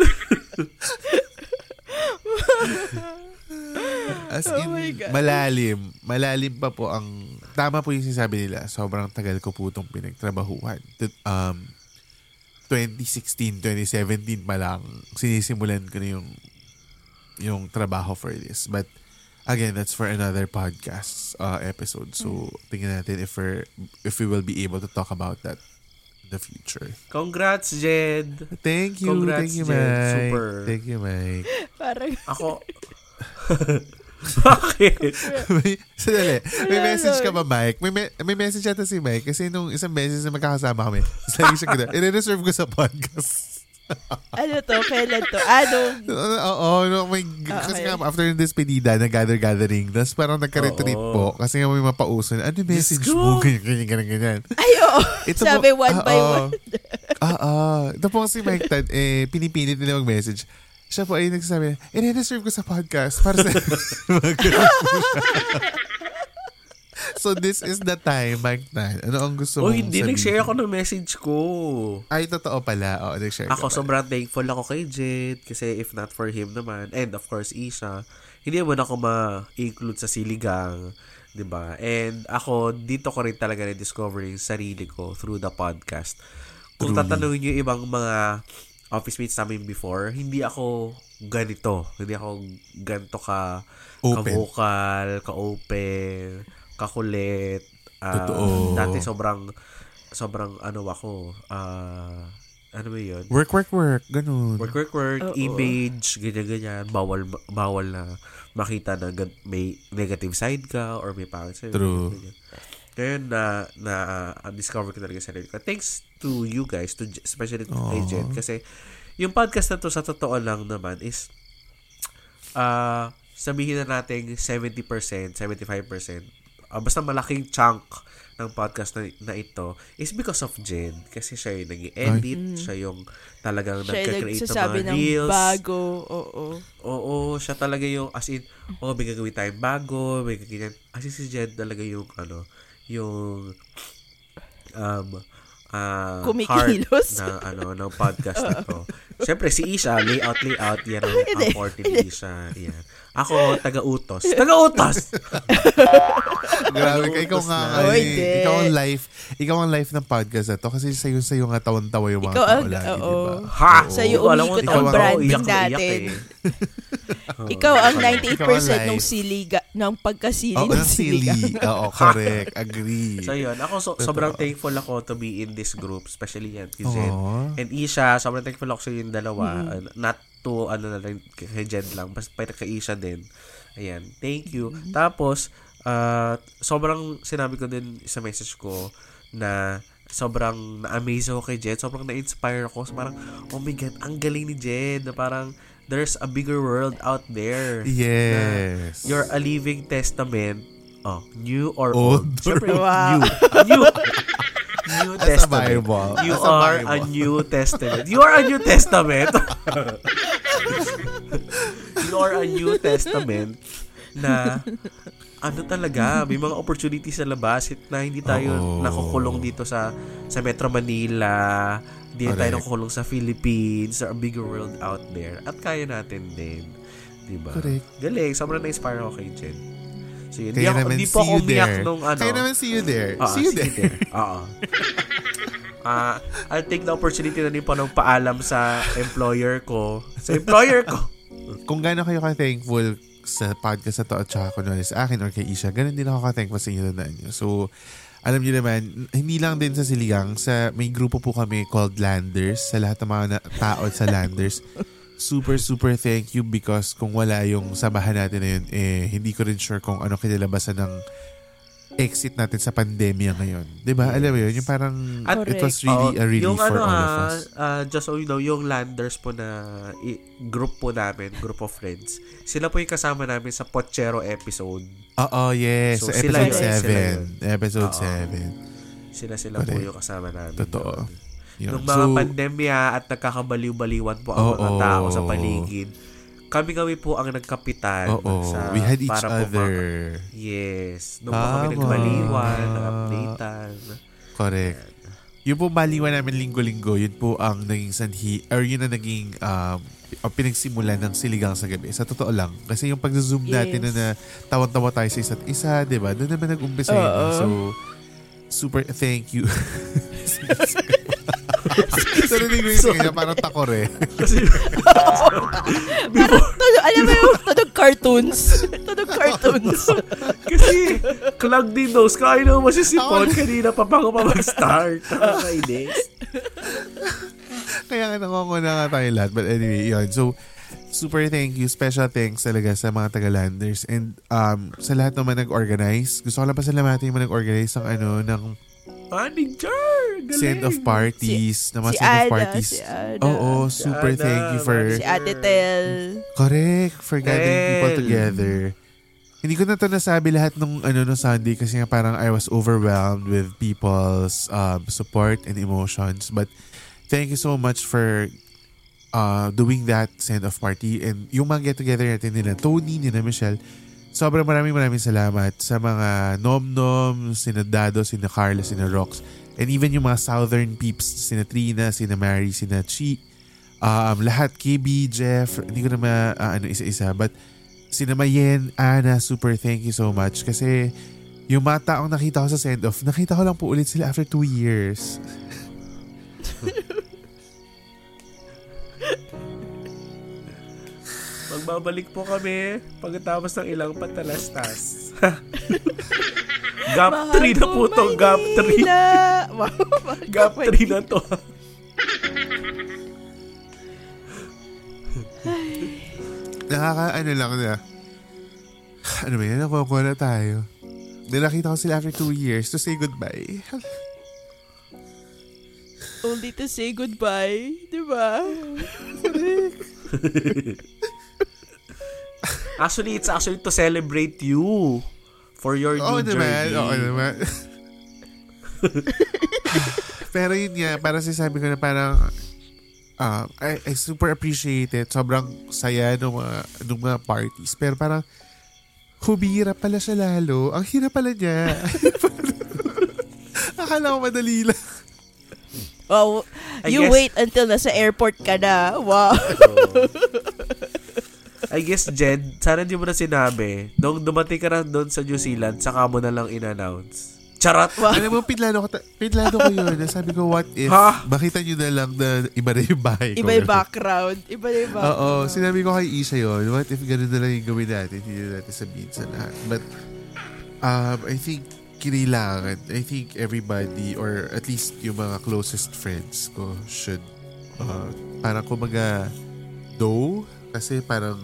As Oh in, my God. malalim. Malalim pa po ang... Tama po yung sinasabi nila. Sobrang tagal ko po itong pinagtrabahuhan. Um, 2016, 2017 pa lang, sinisimulan ko na yung, yung trabaho for this. But, again, that's for another podcast uh, episode. So, tingnan natin if, we're, if we will be able to talk about that in the future. Congrats, Jed. Thank you. Congrats, Thank you, Jen. Mike. Super. Thank you, Mike. Parang, Ako. Bakit? may, *laughs* *laughs* sandali. May message ka ba, Mike? May, me- may message yata si Mike kasi nung isang beses na magkakasama kami, *laughs* lagi siya gano'n. I-reserve ko sa podcast. *laughs* ano to? Kailan to? Ano? *laughs* Oo, no, may, Ah, kasi okay. nga after yung despedida, nag-gather-gathering, tapos parang nagka-retreat po kasi nga may mapauso ano message mo? *laughs* Ganyan, ganyan, ganyan, ganyan. Ayo! Ito Sabi po- one ah, by oo. one. Oo. Ito po si Mike Tad, eh, pinipilit nila mag-message. Siya po ay nagsasabi, i-reserve ko sa podcast para sa... Mga ganun po siya. So this is the time, Mike Tad. Ano ang gusto Oh, mong hindi sabihin? nag-share ako ng message ko. Ay, totoo pala. Oo, nag-share Ako, ka sobrang thankful ako kay Jed kasi if not for him naman, and of course, Isha, hindi naman ako ma-include sa siligang, 'di ba And ako, dito ko rin talaga na-discover yung sarili ko through the podcast. Kung Truly. tatanungin niyo ibang mga office mates namin before, hindi ako ganito. Hindi ako ganito ka Open. ka-vocal, ka-open, kakulit. Ah, Totoo. Dati sobrang sobrang ano ako, ah ano ba yun? Work, work, work. Ganun. Work, work, work, Oo. image, ganyan-ganyan. Bawal, bawal na makita na may negative side ka or may pangit sa'yo. True. ganyan. Ngayon na, na uh, discover ko talaga sa sarili ko. Thanks to you guys, to J- especially to kay Aw. Jen. Kasi yung podcast na to sa totoo lang naman is uh, sabihin na natin 70%, 75%, uh, basta malaking chunk ng podcast na, na ito is because of Jen. Kasi siya yung nag-edit, siya yung talagang Siya nagka-create ng mga ng reels. bago. Oo. Oo, siya talaga yung, as in, oh, may gagawin tayong bago, may ganyan. As in, si Jed talaga yung, ano, yung, um, ah, Kumikilos. na, ano, ng podcast na *laughs* to. Siyempre, si Isha, layout, layout, yan ang, ang forte ni Isha. Yan. Ako, taga-utos. Taga-utos! *laughs* Grabe ka. Ikaw nga. eh. di. ikaw ang life. Ikaw ang life ng podcast na to. Kasi sa'yo, sa'yo nga tawan-tawa yung mga Ikaw tao ang- lagi, di ba? Ha! Sa'yo umikot ang branding iyak na iyak natin. eh. Oo, Ikaw ang Ikaw ang 98% ng life. siliga, ng pagkasili Oo, ng siliga. Oo, correct. Agree. So yun, ako so, sobrang thankful ako to be in this group, especially yan kay. And Isha, sobrang thankful ako sa yung dalawa. Uh, not to, ano na lang, kay Jen lang, basta pa kay Isha din. Ayan, thank you. Tapos, uh, sobrang sinabi ko din sa message ko na sobrang na-amaze ako kay Jen. Sobrang na-inspire ako. So, parang, oh my God, ang galing ni Jen. Na parang, there's a bigger world out there. Yes. You're a living testament. Oh, new or Old old. Siyempre, Wow. new. *laughs* New. New As a Testament. Bible. You As a are a Bible. New Testament. You are a New Testament. *laughs* you are a New Testament na ano talaga, may mga opportunities sa labas na hindi tayo Oo. nakukulong dito sa sa Metro Manila, hindi tayo Correct. nakukulong sa Philippines, there are a bigger world out there. At kaya natin din. Diba? Correct. Galing. Sobrang na-inspire ako kay Jen. So, yun. Kaya naman, hindi po see ako you umiyak there. nung ano. Kaya naman see you there. Ah, see you there. Oo. *laughs* Ah, I'll take the opportunity na din po ng paalam sa employer ko. Sa employer ko. *laughs* Kung gaano kayo ka-thankful sa podcast na to at saka kunwari sa akin or kay Isha, ganun din ako ka-thankful sa inyo na nyo. So, alam niyo naman, hindi lang din sa Siligang, sa may grupo po kami called Landers, sa lahat ng mga na- tao sa Landers. Super, super thank you because kung wala yung samahan natin na yun, eh, hindi ko rin sure kung ano kinalabasan ng exit natin sa pandemya ngayon. 'Di ba Alam mo yun, yung parang At- it was really Oo, a relief yung for ano, all of ah, us. ah, just so you know, yung landers po na i- group po namin, group of friends, sila po yung kasama namin sa Pochero episode. Oo, yes. So, sila episode yun, sila 7. Episode Oo. 7. Sila-sila po Correct. yung kasama namin. Totoo. Yun. Nung mga So, pandemya at nagkakabaliw-baliwan po ang mga Oo. tao sa paligid, kami-kami po ang nagkapitan. Oo, sa, we had each para po other. ma- yes. Nung po kami Tama. nagbaliwan, nag-updatean. Correct. Yung po baliwan namin linggo-linggo, yun po ang naging sanhi, or yun ang naging um, pinagsimulan ng siligang sa gabi. Sa totoo lang. Kasi yung pag-zoom natin na, Yes. na tawan-tawa tayo sa isa't isa, di ba? Doon naman nag-umpisa yun. Oo. So, super thank you. *laughs* *laughs* so, narinig ko kanya, parang takore. Kasi, Tunog, alam mo yung tunog cartoons. tunog cartoons. kasi, clogged din nose. Kaya naman masisipon kanina pa bago pa mag-start. Nakakainis. Kaya nga nakakuna nga tayo lahat. But anyway, yun. So, super thank you. Special thanks talaga sa mga Tagalanders. And um, sa lahat naman nag-organize. Gusto ko lang pasalamatan yung mga nag-organize ng ano, ng Manager! Galing! send of parties. ng mga si send of Ada, parties. si Ada. Oo, Si super Ada, thank you for, Si Ate Tel. correct, for gathering people Tel. together. Hindi ko na to nasabi lahat nung ano nung Sunday kasi nga parang I was overwhelmed with people's um, support and emotions. But thank you so much for uh, doing that send-off party. And yung mga get-together natin nila Tony, nila Michelle, sobrang maraming maraming salamat sa mga nom-nom, sina Dado, sina Carla, sina Rox, and even yung mga southern peeps, sina Trina, sina Mary, sina Chi, um, lahat, KB, Jeff, hindi ko na ma, uh, ano, isa-isa, but sina Mayen, Ana, super thank you so much kasi yung mga taong nakita ko sa send-off, nakita ko lang po ulit sila after two years. *laughs* Magbabalik po kami pagkatapos ng ilang patalastas. *laughs* gap 3 na po to, gap 3. Manila. Wow, Gap 3 na to. *laughs* Nakaka, ano lang na, ano ba yan, nakukuha na tayo. Nilakita ko sila after two years to say goodbye. Only to say goodbye. Di ba? *laughs* *laughs* Actually, it's actually to celebrate you for your Oo new naman, journey. oo naman. *laughs* Pero yun nga, parang sinasabi ko na parang uh, I, I super appreciate it. Sobrang saya ng mga, ng mga parties. Pero parang humira pala siya lalo. Ang hirap pala niya. *laughs* Akala ko madali lang. Wow. I You guess- wait until nasa airport ka na. Wow. I guess, Jed, sana di mo na sinabi. Nung dumating ka na doon sa New Zealand, saka mo na lang in-announce. Charot! *laughs* Alam mo, pinlano ko, ta- pinlano ko yun. Sabi ko, what if, Ha? makita nyo na lang na iba na yung bahay ko. Iba yung background. Iba na yung Oo, background. sinabi ko kay Isha yun, what if ganun na lang yung gawin natin, hindi na natin sabihin sa lahat. But, um, I think, kailangan, I think everybody, or at least yung mga closest friends ko should, uh, parang kumaga, do, kasi parang,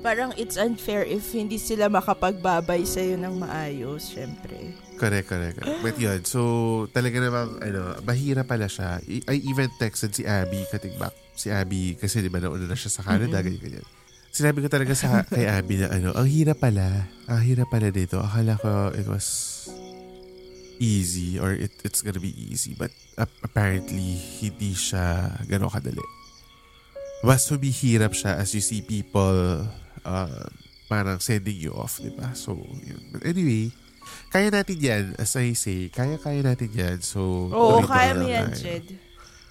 Parang it's unfair if hindi sila makapagbabay sa'yo ng maayos, syempre. correct, correct, correct. But *gasps* yun, so, talaga namang, ano, mahira pala siya. I, I even texted si Abby, katigbak, si Abby, kasi di ba nauna na siya sa Canada, ganyan, ganyan. Sinabi ko talaga sa *laughs* kay Abby na ano, ang hirap pala. Ang hirap pala dito. Akala ko it was easy or it, it's gonna be easy. But ap- apparently, hindi siya gano'ng kadali. Mas humihirap siya as you see people uh, parang sending you off, di ba? So, yun. But anyway, kaya natin yan. As I say, kaya-kaya natin yan. So, Oo, tuloy-tuloy kaya mo yan. Jed.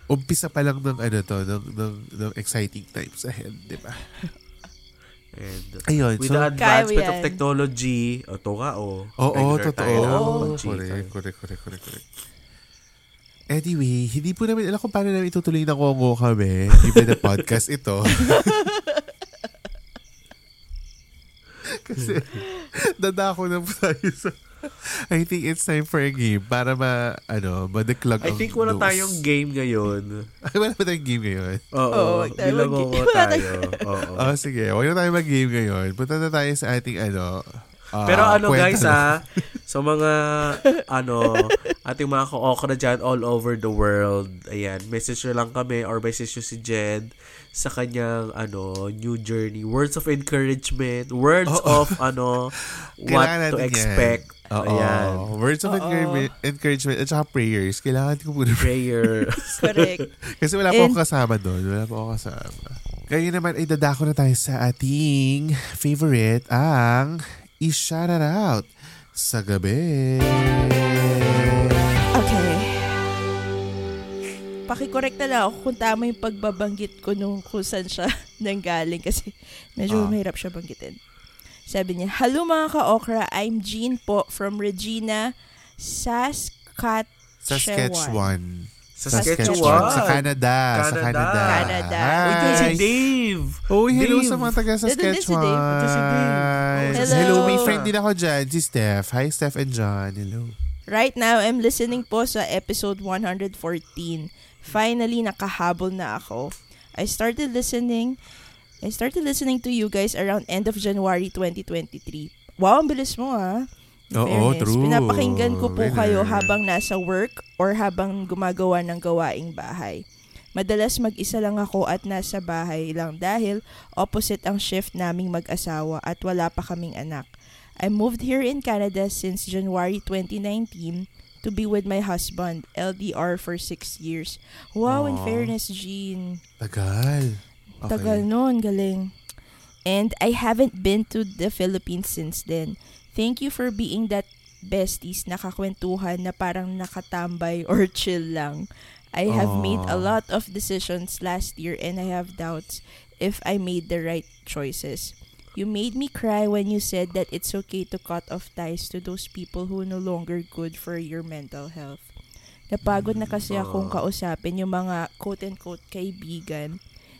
Umpisa pa lang ng ano to, ng, ng, ng exciting times ahead, di ba? *laughs* And Ayun, with so- the advancement of technology, o to nga, o. Oo, totoo. na Oo, mag-chika. correct, correct, correct, correct, correct. Anyway, hindi po namin alam kung paano namin itutuloy na kongo kami given na podcast ito. *laughs* Kasi dadako na po tayo sa I think it's time for a game para ma, ano, ma-declog I think wala nose. tayong game ngayon. Ay, wala ba tayong game ngayon? Oo, bilango mag- ko wala tayo. Oo. Oh, sige. Huwag na tayo mag-game ngayon. Punta na tayo sa ating, ano, ah, Pero ano kwento guys na- ah, sa mga ano, ating mga ka-okra dyan all over the world, ayan, message nyo lang kami or message nyo si Jed sa kanyang ano, new journey. Words of encouragement, words Oo. of ano, *laughs* Kailangan what to natin yan. expect. Oo. Ayan. Words of encouragement, encouragement at saka prayers. Kailangan ko muna *laughs* Prayer. *laughs* Correct. Kasi wala po And- akong kasama doon. Wala po akong kasama. Ngayon naman ay dadako na tayo sa ating favorite, ang i-shout out sa gabi. Okay. Pakicorrect na lang ako kung tama yung pagbabanggit ko nung kung saan siya *laughs* nanggaling kasi medyo Ah. mahirap siya banggitin. Sabi niya, Hello mga ka-okra, I'm Jean po from Regina, Saskatchewan. Saskatchewan. Saskatchewan. Sa Canada. Sa Canada. Canada. Canada. Uy, dyan si Hi. Dave. Oh, hello Dave. sa mga taga si Saskatchewan. Dave. Si Dave. Hello. Hello, may friend din ako dyan, si Steph. Hi, Steph and John. Hello. Right now, I'm listening po sa episode 114. Finally, nakahabol na ako. I started listening I started listening to you guys around end of January 2023. Wow, ang bilis mo ah. Oo, Fairness. true. Pinapakinggan ko po kayo habang nasa work or habang gumagawa ng gawaing bahay. Madalas mag-isa lang ako at nasa bahay lang dahil opposite ang shift naming mag-asawa at wala pa kaming anak. I moved here in Canada since January 2019 to be with my husband, LDR for six years. Wow, in Aw. fairness, Jean. Tagal. Okay. Tagal nun, galing. And I haven't been to the Philippines since then. Thank you for being that besties nakakwentuhan na parang nakatambay *laughs* or chill lang. I have made a lot of decisions last year and I have doubts if I made the right choices. You made me cry when you said that it's okay to cut off ties to those people who are no longer good for your mental health. Napagod na kasi akong kausapin yung mga quote-unquote kaibigan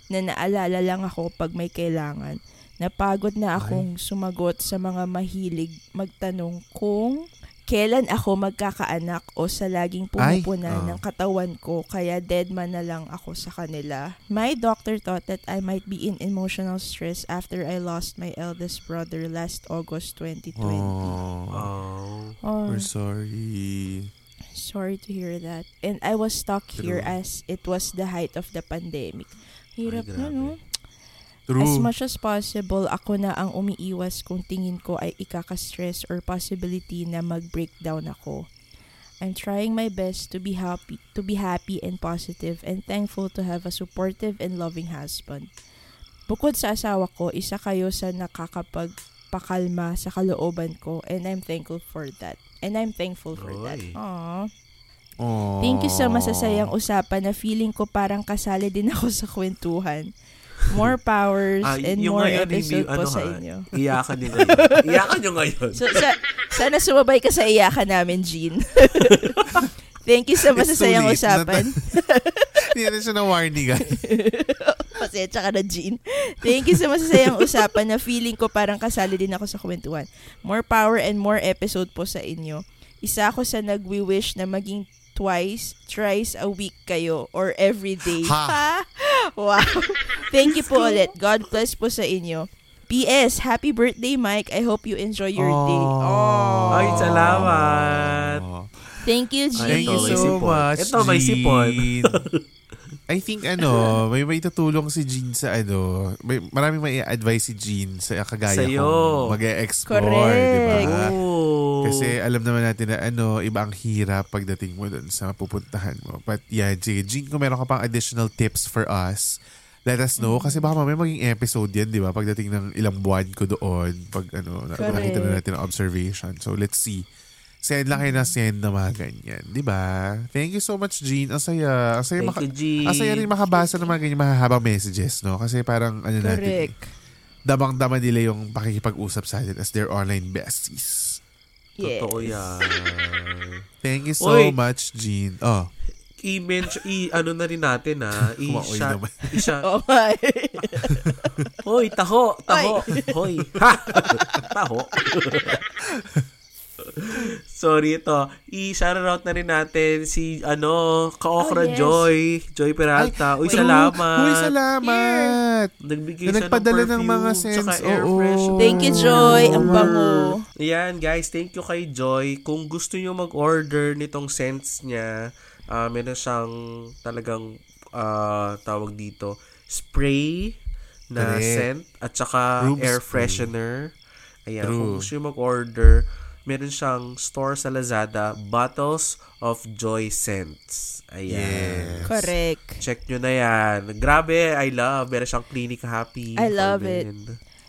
na naalala lang ako pag may kailangan. Napagod na akong sumagot sa mga mahilig magtanong kung kailan ako magkakaanak o sa laging pumupuna Ay, oh. ng katawan ko kaya dead man na lang ako sa kanila. My doctor thought that I might be in emotional stress after I lost my eldest brother last August 2020. Oh, Oh. Oh, we're sorry. sorry to hear that. And I was stuck here as it was the height of the pandemic. Hirap Ay, na, no? True. As much as possible, ako na ang umiiwas kung tingin ko ay ikaka-stress or possibility na mag-breakdown ako. I'm trying my best to be happy, to be happy and positive and thankful to have a supportive and loving husband. Bukod sa asawa ko, isa kayo sa nakakapagpakalma sa kalooban ko and I'm thankful for that. And I'm thankful for that. Oy. Aww. Aw. Thank you sa masasayang usapan na feeling ko parang kasali din ako sa kwentuhan. More powers Ah, and more ngayon, episode po ano sa inyo. Iyakan nyo ngayon. *laughs* Iyakan nyo ngayon. So, sa, sana sumabay ka sa iyakan namin, Jean. *laughs* Thank you sa masasayang late. usapan. *laughs* Hindi na siya na warningan. Pasensya ka na, Jean. Thank you sa masasayang usapan na feeling ko parang kasali din ako sa kwentuhan. More power and more episode po sa inyo. Isa ako sa nagwi-wish na maging twice, thrice a week kayo or every day. Ha? *laughs* Wow. Thank you po ulit. God bless po sa inyo. P.S. Happy birthday, Mike. I hope you enjoy your day. Oh. Ay, salamat. Thank you, Jean. Thank you so much, Ito, may sipon. *laughs* Jean. I think ano, *laughs* may may tutulong si Jean sa ano, may maraming may advice si Jean sa kagaya Sa'yo. kong mag-explore, di ba? Kasi alam naman natin na ano, iba ang hirap pagdating mo dun sa pupuntahan mo. But yeah, sige, Jean, kung meron ka pang additional tips for us, let us know. Kasi baka mamaya maging episode yan, di ba? Pagdating ng ilang buwan ko doon, pag ano, na- Correct. nakita na natin ang observation. So let's see. Send lang kayo na send na mga ganyan. Di ba? Thank you so much, Jean. Ang saya. Ang saya, Thank maka- you, Jean. ang saya rin makabasa ng mga ganyan mahahabang messages, no? Kasi parang ano natin, eh, Correct. damang-dama nila yung pakikipag-usap sa atin as their online besties. Yes. Totoo yan. Thank you so Uy. much, Jean. Oh, I-mention, i- ano na rin natin ha. Kumaoy I-shot. naman. Isha, *laughs* Oh my. Hoy, taho, taho. Hoy. Ha! *laughs* taho. *laughs* *laughs* Sorry ito. I-shoutout na rin natin si ano, Ka-Okra Oh, yes. Joy, Joy Peralta. Uy, true. salamat. Uy, salamat. Nagbigay Na siya nagpadala ng ng mga scents. air Oo. freshener. Thank you, Joy. Ang bango. Ayan, guys, thank you kay Joy. Kung gusto nyo mag-order nitong scents niya, ah meron siyang talagang ah, tawag dito, spray na Correct. scent at saka Room air spray. freshener. Ayan, True. kung gusto nyo mag-order, meron siyang store sa Lazada, Bottles of Joy Scents. Ayan. Yes. Correct. Check nyo na yan. Grabe, I love. Meron siyang Clinic Happy. I love for it.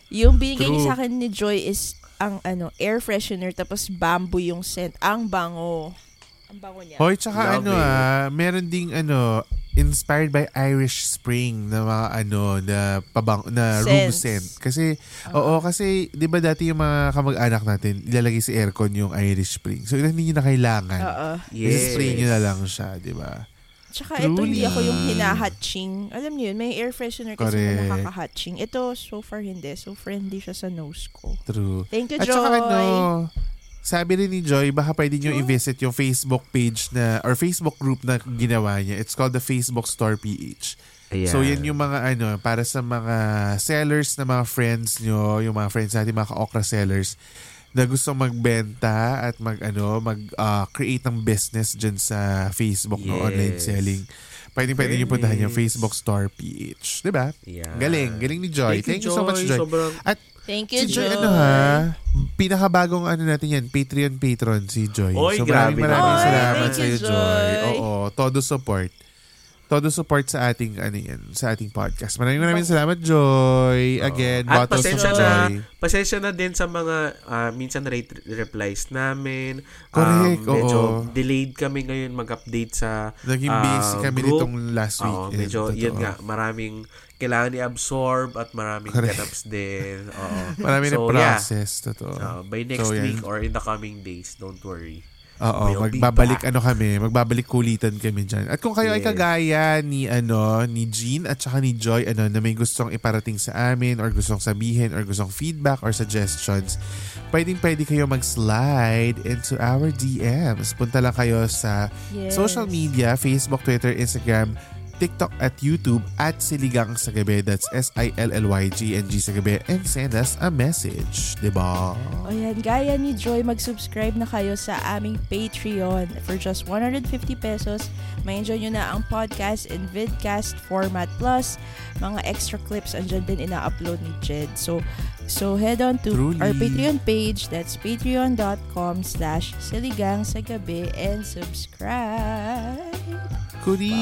Yung binigay niya True. sa akin ni Joy is ang ano, air freshener tapos bamboo yung scent. Ang bango. Ang bango niya. Hoy, tsaka Love ano it. ah, meron ding ano, inspired by Irish Spring na mga ano, na pabang, na room scent. Kasi, oo, kasi, di ba dati yung mga kamag-anak natin, ilalagay sa aircon yung Irish Spring. So, hindi nyo na kailangan. Oo. Yes. spray nyo na lang siya, di ba? Tsaka ito hindi Truly. ako yung hinahatching. Alam niyo yun, may air freshener kasi Correct. na nakakahatching. Ito, so far hindi. So friendly siya sa nose ko. True. Thank you, At Joy. saka ano, sabi rin ni Joy, baka pwede nyo i-visit yung Facebook page na, or Facebook group na ginawa niya. It's called the Facebook Store PH. Ayan. So yan yung mga ano, para sa mga sellers na mga friends nyo, yung mga friends natin, mga ka-okra sellers, na gusto magbenta at mag ano mag ah, create ng business dyan sa Facebook no Yes. online selling Pwede pwede niyo puntahan yung Facebook Store PH. Diba? Yeah. Galing. Galing ni Joy. Thank, you so much, Joy. Sobrang, At Thank you, si Joy, Joy. ano ha, pinakabagong ano natin yan, Patreon patron si Joy. Oy, so grabe maraming maraming naman. salamat Thank sa you, iyo, Joy. Joy. Oo, todo support. Todo support sa ating ano yan, sa ating podcast. Maraming maraming salamat, Joy. Again, At bottles of pasensya joy. na, pasensya na din sa mga ah, minsan rate replies namin. Correct, Um, medyo oo. delayed kami ngayon mag-update sa Naging ah, busy kami group. nitong last week. Oo, medyo, yun nga, maraming kailangan i-absorb at maraming Correct. ganaps din. *laughs* Oo. Marami na So, yeah. process. Totoo. Uh, by next So, yan. week or in the coming days, don't worry. Oo, We'll magbabalik ano kami, magbabalik kulitan kami diyan. At kung kayo ay Yes. kagaya ni ano, ni Jean at saka ni Joy ano na may gustong iparating sa amin or gustong sabihin or gustong feedback or suggestions, pwedeng pwede kayo mag-slide into our DMs. Punta lang kayo sa Yes. social media, Facebook, Twitter, Instagram, TikTok at YouTube at Siligang sa Gabi. That's S-I-L-L-Y-G-N-G sa Gabi and send us a message. Diba? O yan, gaya ni Joy, mag-subscribe na kayo sa aming Patreon. For just 150 pesos, may enjoy nyo na ang podcast in vidcast format plus mga extra clips andyan din ina-upload ni Jed. So, so head on to Truly. our Patreon page. That's patreon.com slash siligang sa gabi and subscribe. Kuri!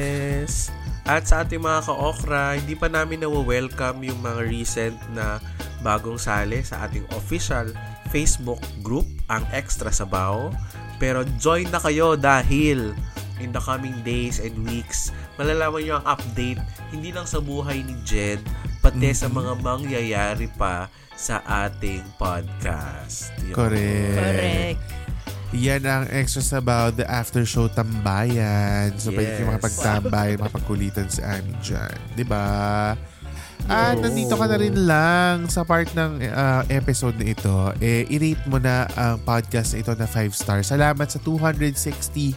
Yes! At sa ating mga ka-okra, hindi pa namin na-welcome yung mga recent na bagong sali sa ating official Facebook group, ang Extra Sabaw. Pero join na kayo dahil in the coming days and weeks, malalaman nyo ang update hindi lang sa buhay ni Jed, pati sa mga mangyayari pa sa ating podcast. Yun. Correct. Correct. Yan ang extra about the after show tambayan. So, pwede kayo Yes. makapagtambay, makapagkulitan sa amin dyan. Di ba? At Yo. nandito ka na rin lang sa part ng uh, episode na ito. Eh, i-rate mo na ang podcast na ito na 5 stars. Salamat sa 260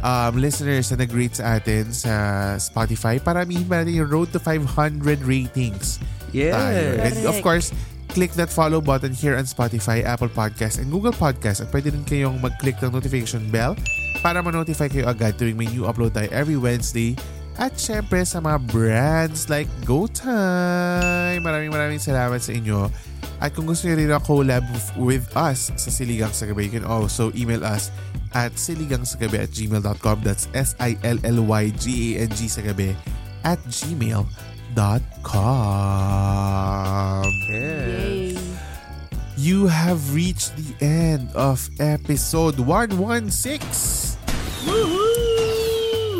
um, listeners na nag-rate sa atin sa Spotify. Paramihin ba natin yung road to 500 ratings. Yes. tayo. And of course, click that follow button here on Spotify, Apple Podcast, and Google Podcast. At pwede rin kayong mag-click ng notification bell para ma-notify kayo agad tuwing may new upload tayo every Wednesday. At syempre sa mga brands like GoTime. Maraming maraming salamat sa inyo. At kung gusto niyo rin na collab with us sa Siligang sa Gabi, you can also email us at siligangsagabi at gmail.com. That's S-I-L-L-Y-G-A-N-G sa gabi at gmail.com. Yes. You have reached the end of episode 116.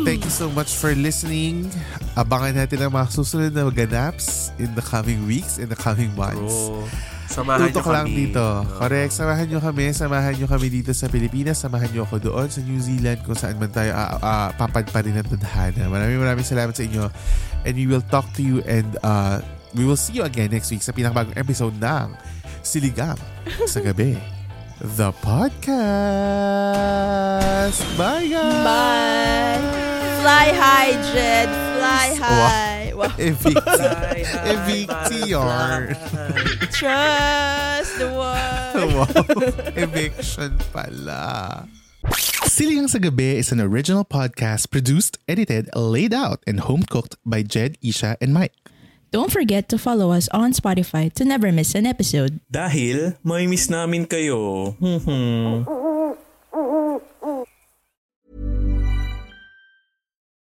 Thank you so much for listening. Abangan natin ang mga susunod na ganaps in the coming weeks, in the coming months. Bro, samahan Tutok nyo lang kami. dito. No. Correct. Samahan nyo kami. Samahan nyo kami dito sa Pilipinas. Samahan nyo ako doon sa New Zealand kung saan man tayo uh, uh, papadparin ng tadhana. Maraming maraming salamat sa inyo. And we will talk to you and uh, we will see you again next week sa pinakabagong episode ng Siligang sa Gabi. The podcast. Bye guys. Bye. Fly high, Jed. Fly high. Wow. *laughs* Evict. Fly high, Eviction. butterfly. Trust the one. wow. *laughs* Eviction pala. Siligang sa Gabi is an original podcast produced, edited, laid out, and home cooked by Jed, Isha, and Mike. Don't forget to follow us on Spotify to never miss an episode. Dahil may miss namin kayo. *laughs*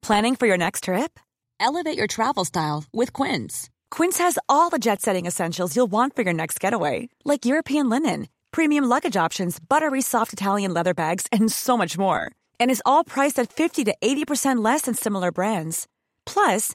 Planning for your next trip? Elevate your travel style with Quince. Quince has all the jet setting essentials you'll want for your next getaway, like European linen, premium luggage options, buttery soft Italian leather bags, and so much more. And is all priced at 50 to 80% less than similar brands. Plus,